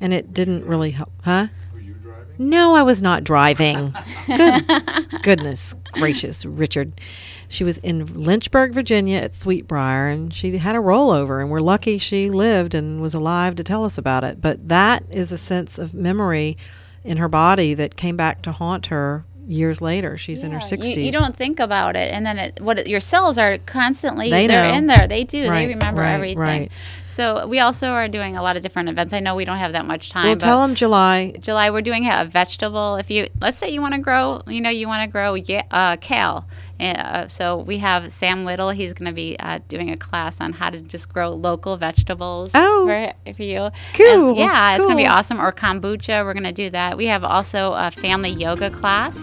Speaker 2: and it didn't really help. Huh? Were you driving? No, I was not driving. Good, goodness gracious, Richard. She was in Lynchburg, Virginia at Sweet Briar, and she had a rollover, and we're lucky she lived and was alive to tell us about it. But that is a sense of memory in her body that came back to haunt her years later. She's in her 60s.
Speaker 4: You, you don't think about it, and then it, what it- your cells are constantly
Speaker 2: They
Speaker 4: they're
Speaker 2: know.
Speaker 4: in there. They do.
Speaker 2: Right,
Speaker 4: they remember
Speaker 2: right,
Speaker 4: everything.
Speaker 2: right.
Speaker 4: So we also are doing a lot of different events. I know we don't have that much time.
Speaker 2: well, tell them July.
Speaker 4: July we're doing a vegetable. If you let's say you want to grow, you know, you want to grow yeah, uh, kale. Uh, so we have Sam Whittle. He's going to be uh, doing a class on how to just grow local vegetables.
Speaker 2: Oh.
Speaker 4: for, for you.
Speaker 2: Cool,
Speaker 4: And, yeah, it's going to be awesome. Or kombucha. We're going to do that. We have also a family yoga class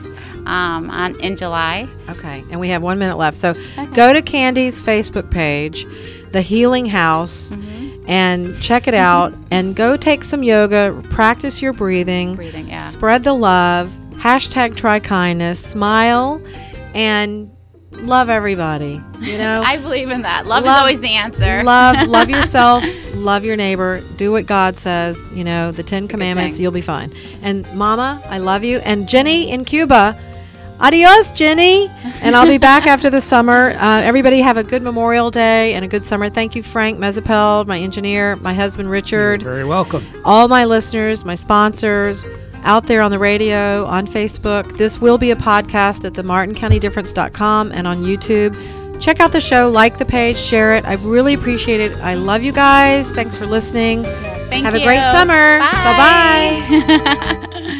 Speaker 4: um, on in July.
Speaker 2: Okay, and we have one minute left. So go to Candi's Facebook page, The Healing House,
Speaker 4: Mm-hmm.
Speaker 2: and check it out. and go take some yoga, practice your breathing,
Speaker 4: Breathing, yeah.
Speaker 2: spread the love, hashtag try kindness, smile, and love everybody. You know,
Speaker 4: I believe in that. Love,
Speaker 2: Love-
Speaker 4: is always the answer.
Speaker 2: love, love yourself, love your neighbor, do what God says. You know, the Ten Commandments. You'll be fine. And Mama, I love you. And Jenny in Cuba. Adios, Jenny. And I'll be back after the summer. Uh, everybody have a good Memorial Day and a good summer. Thank you, Frank Mezapel, my engineer, my husband, Richard,
Speaker 3: Very welcome.
Speaker 2: all my listeners, my sponsors out there on the radio, on Facebook. This will be a podcast at the martincountydifference.com and on YouTube. Check out the show, like the page, share it. I really appreciate it. I love you guys. Thanks for listening.
Speaker 4: Thank you.
Speaker 2: Have
Speaker 4: you.
Speaker 2: a great summer. Bye.
Speaker 4: Bye.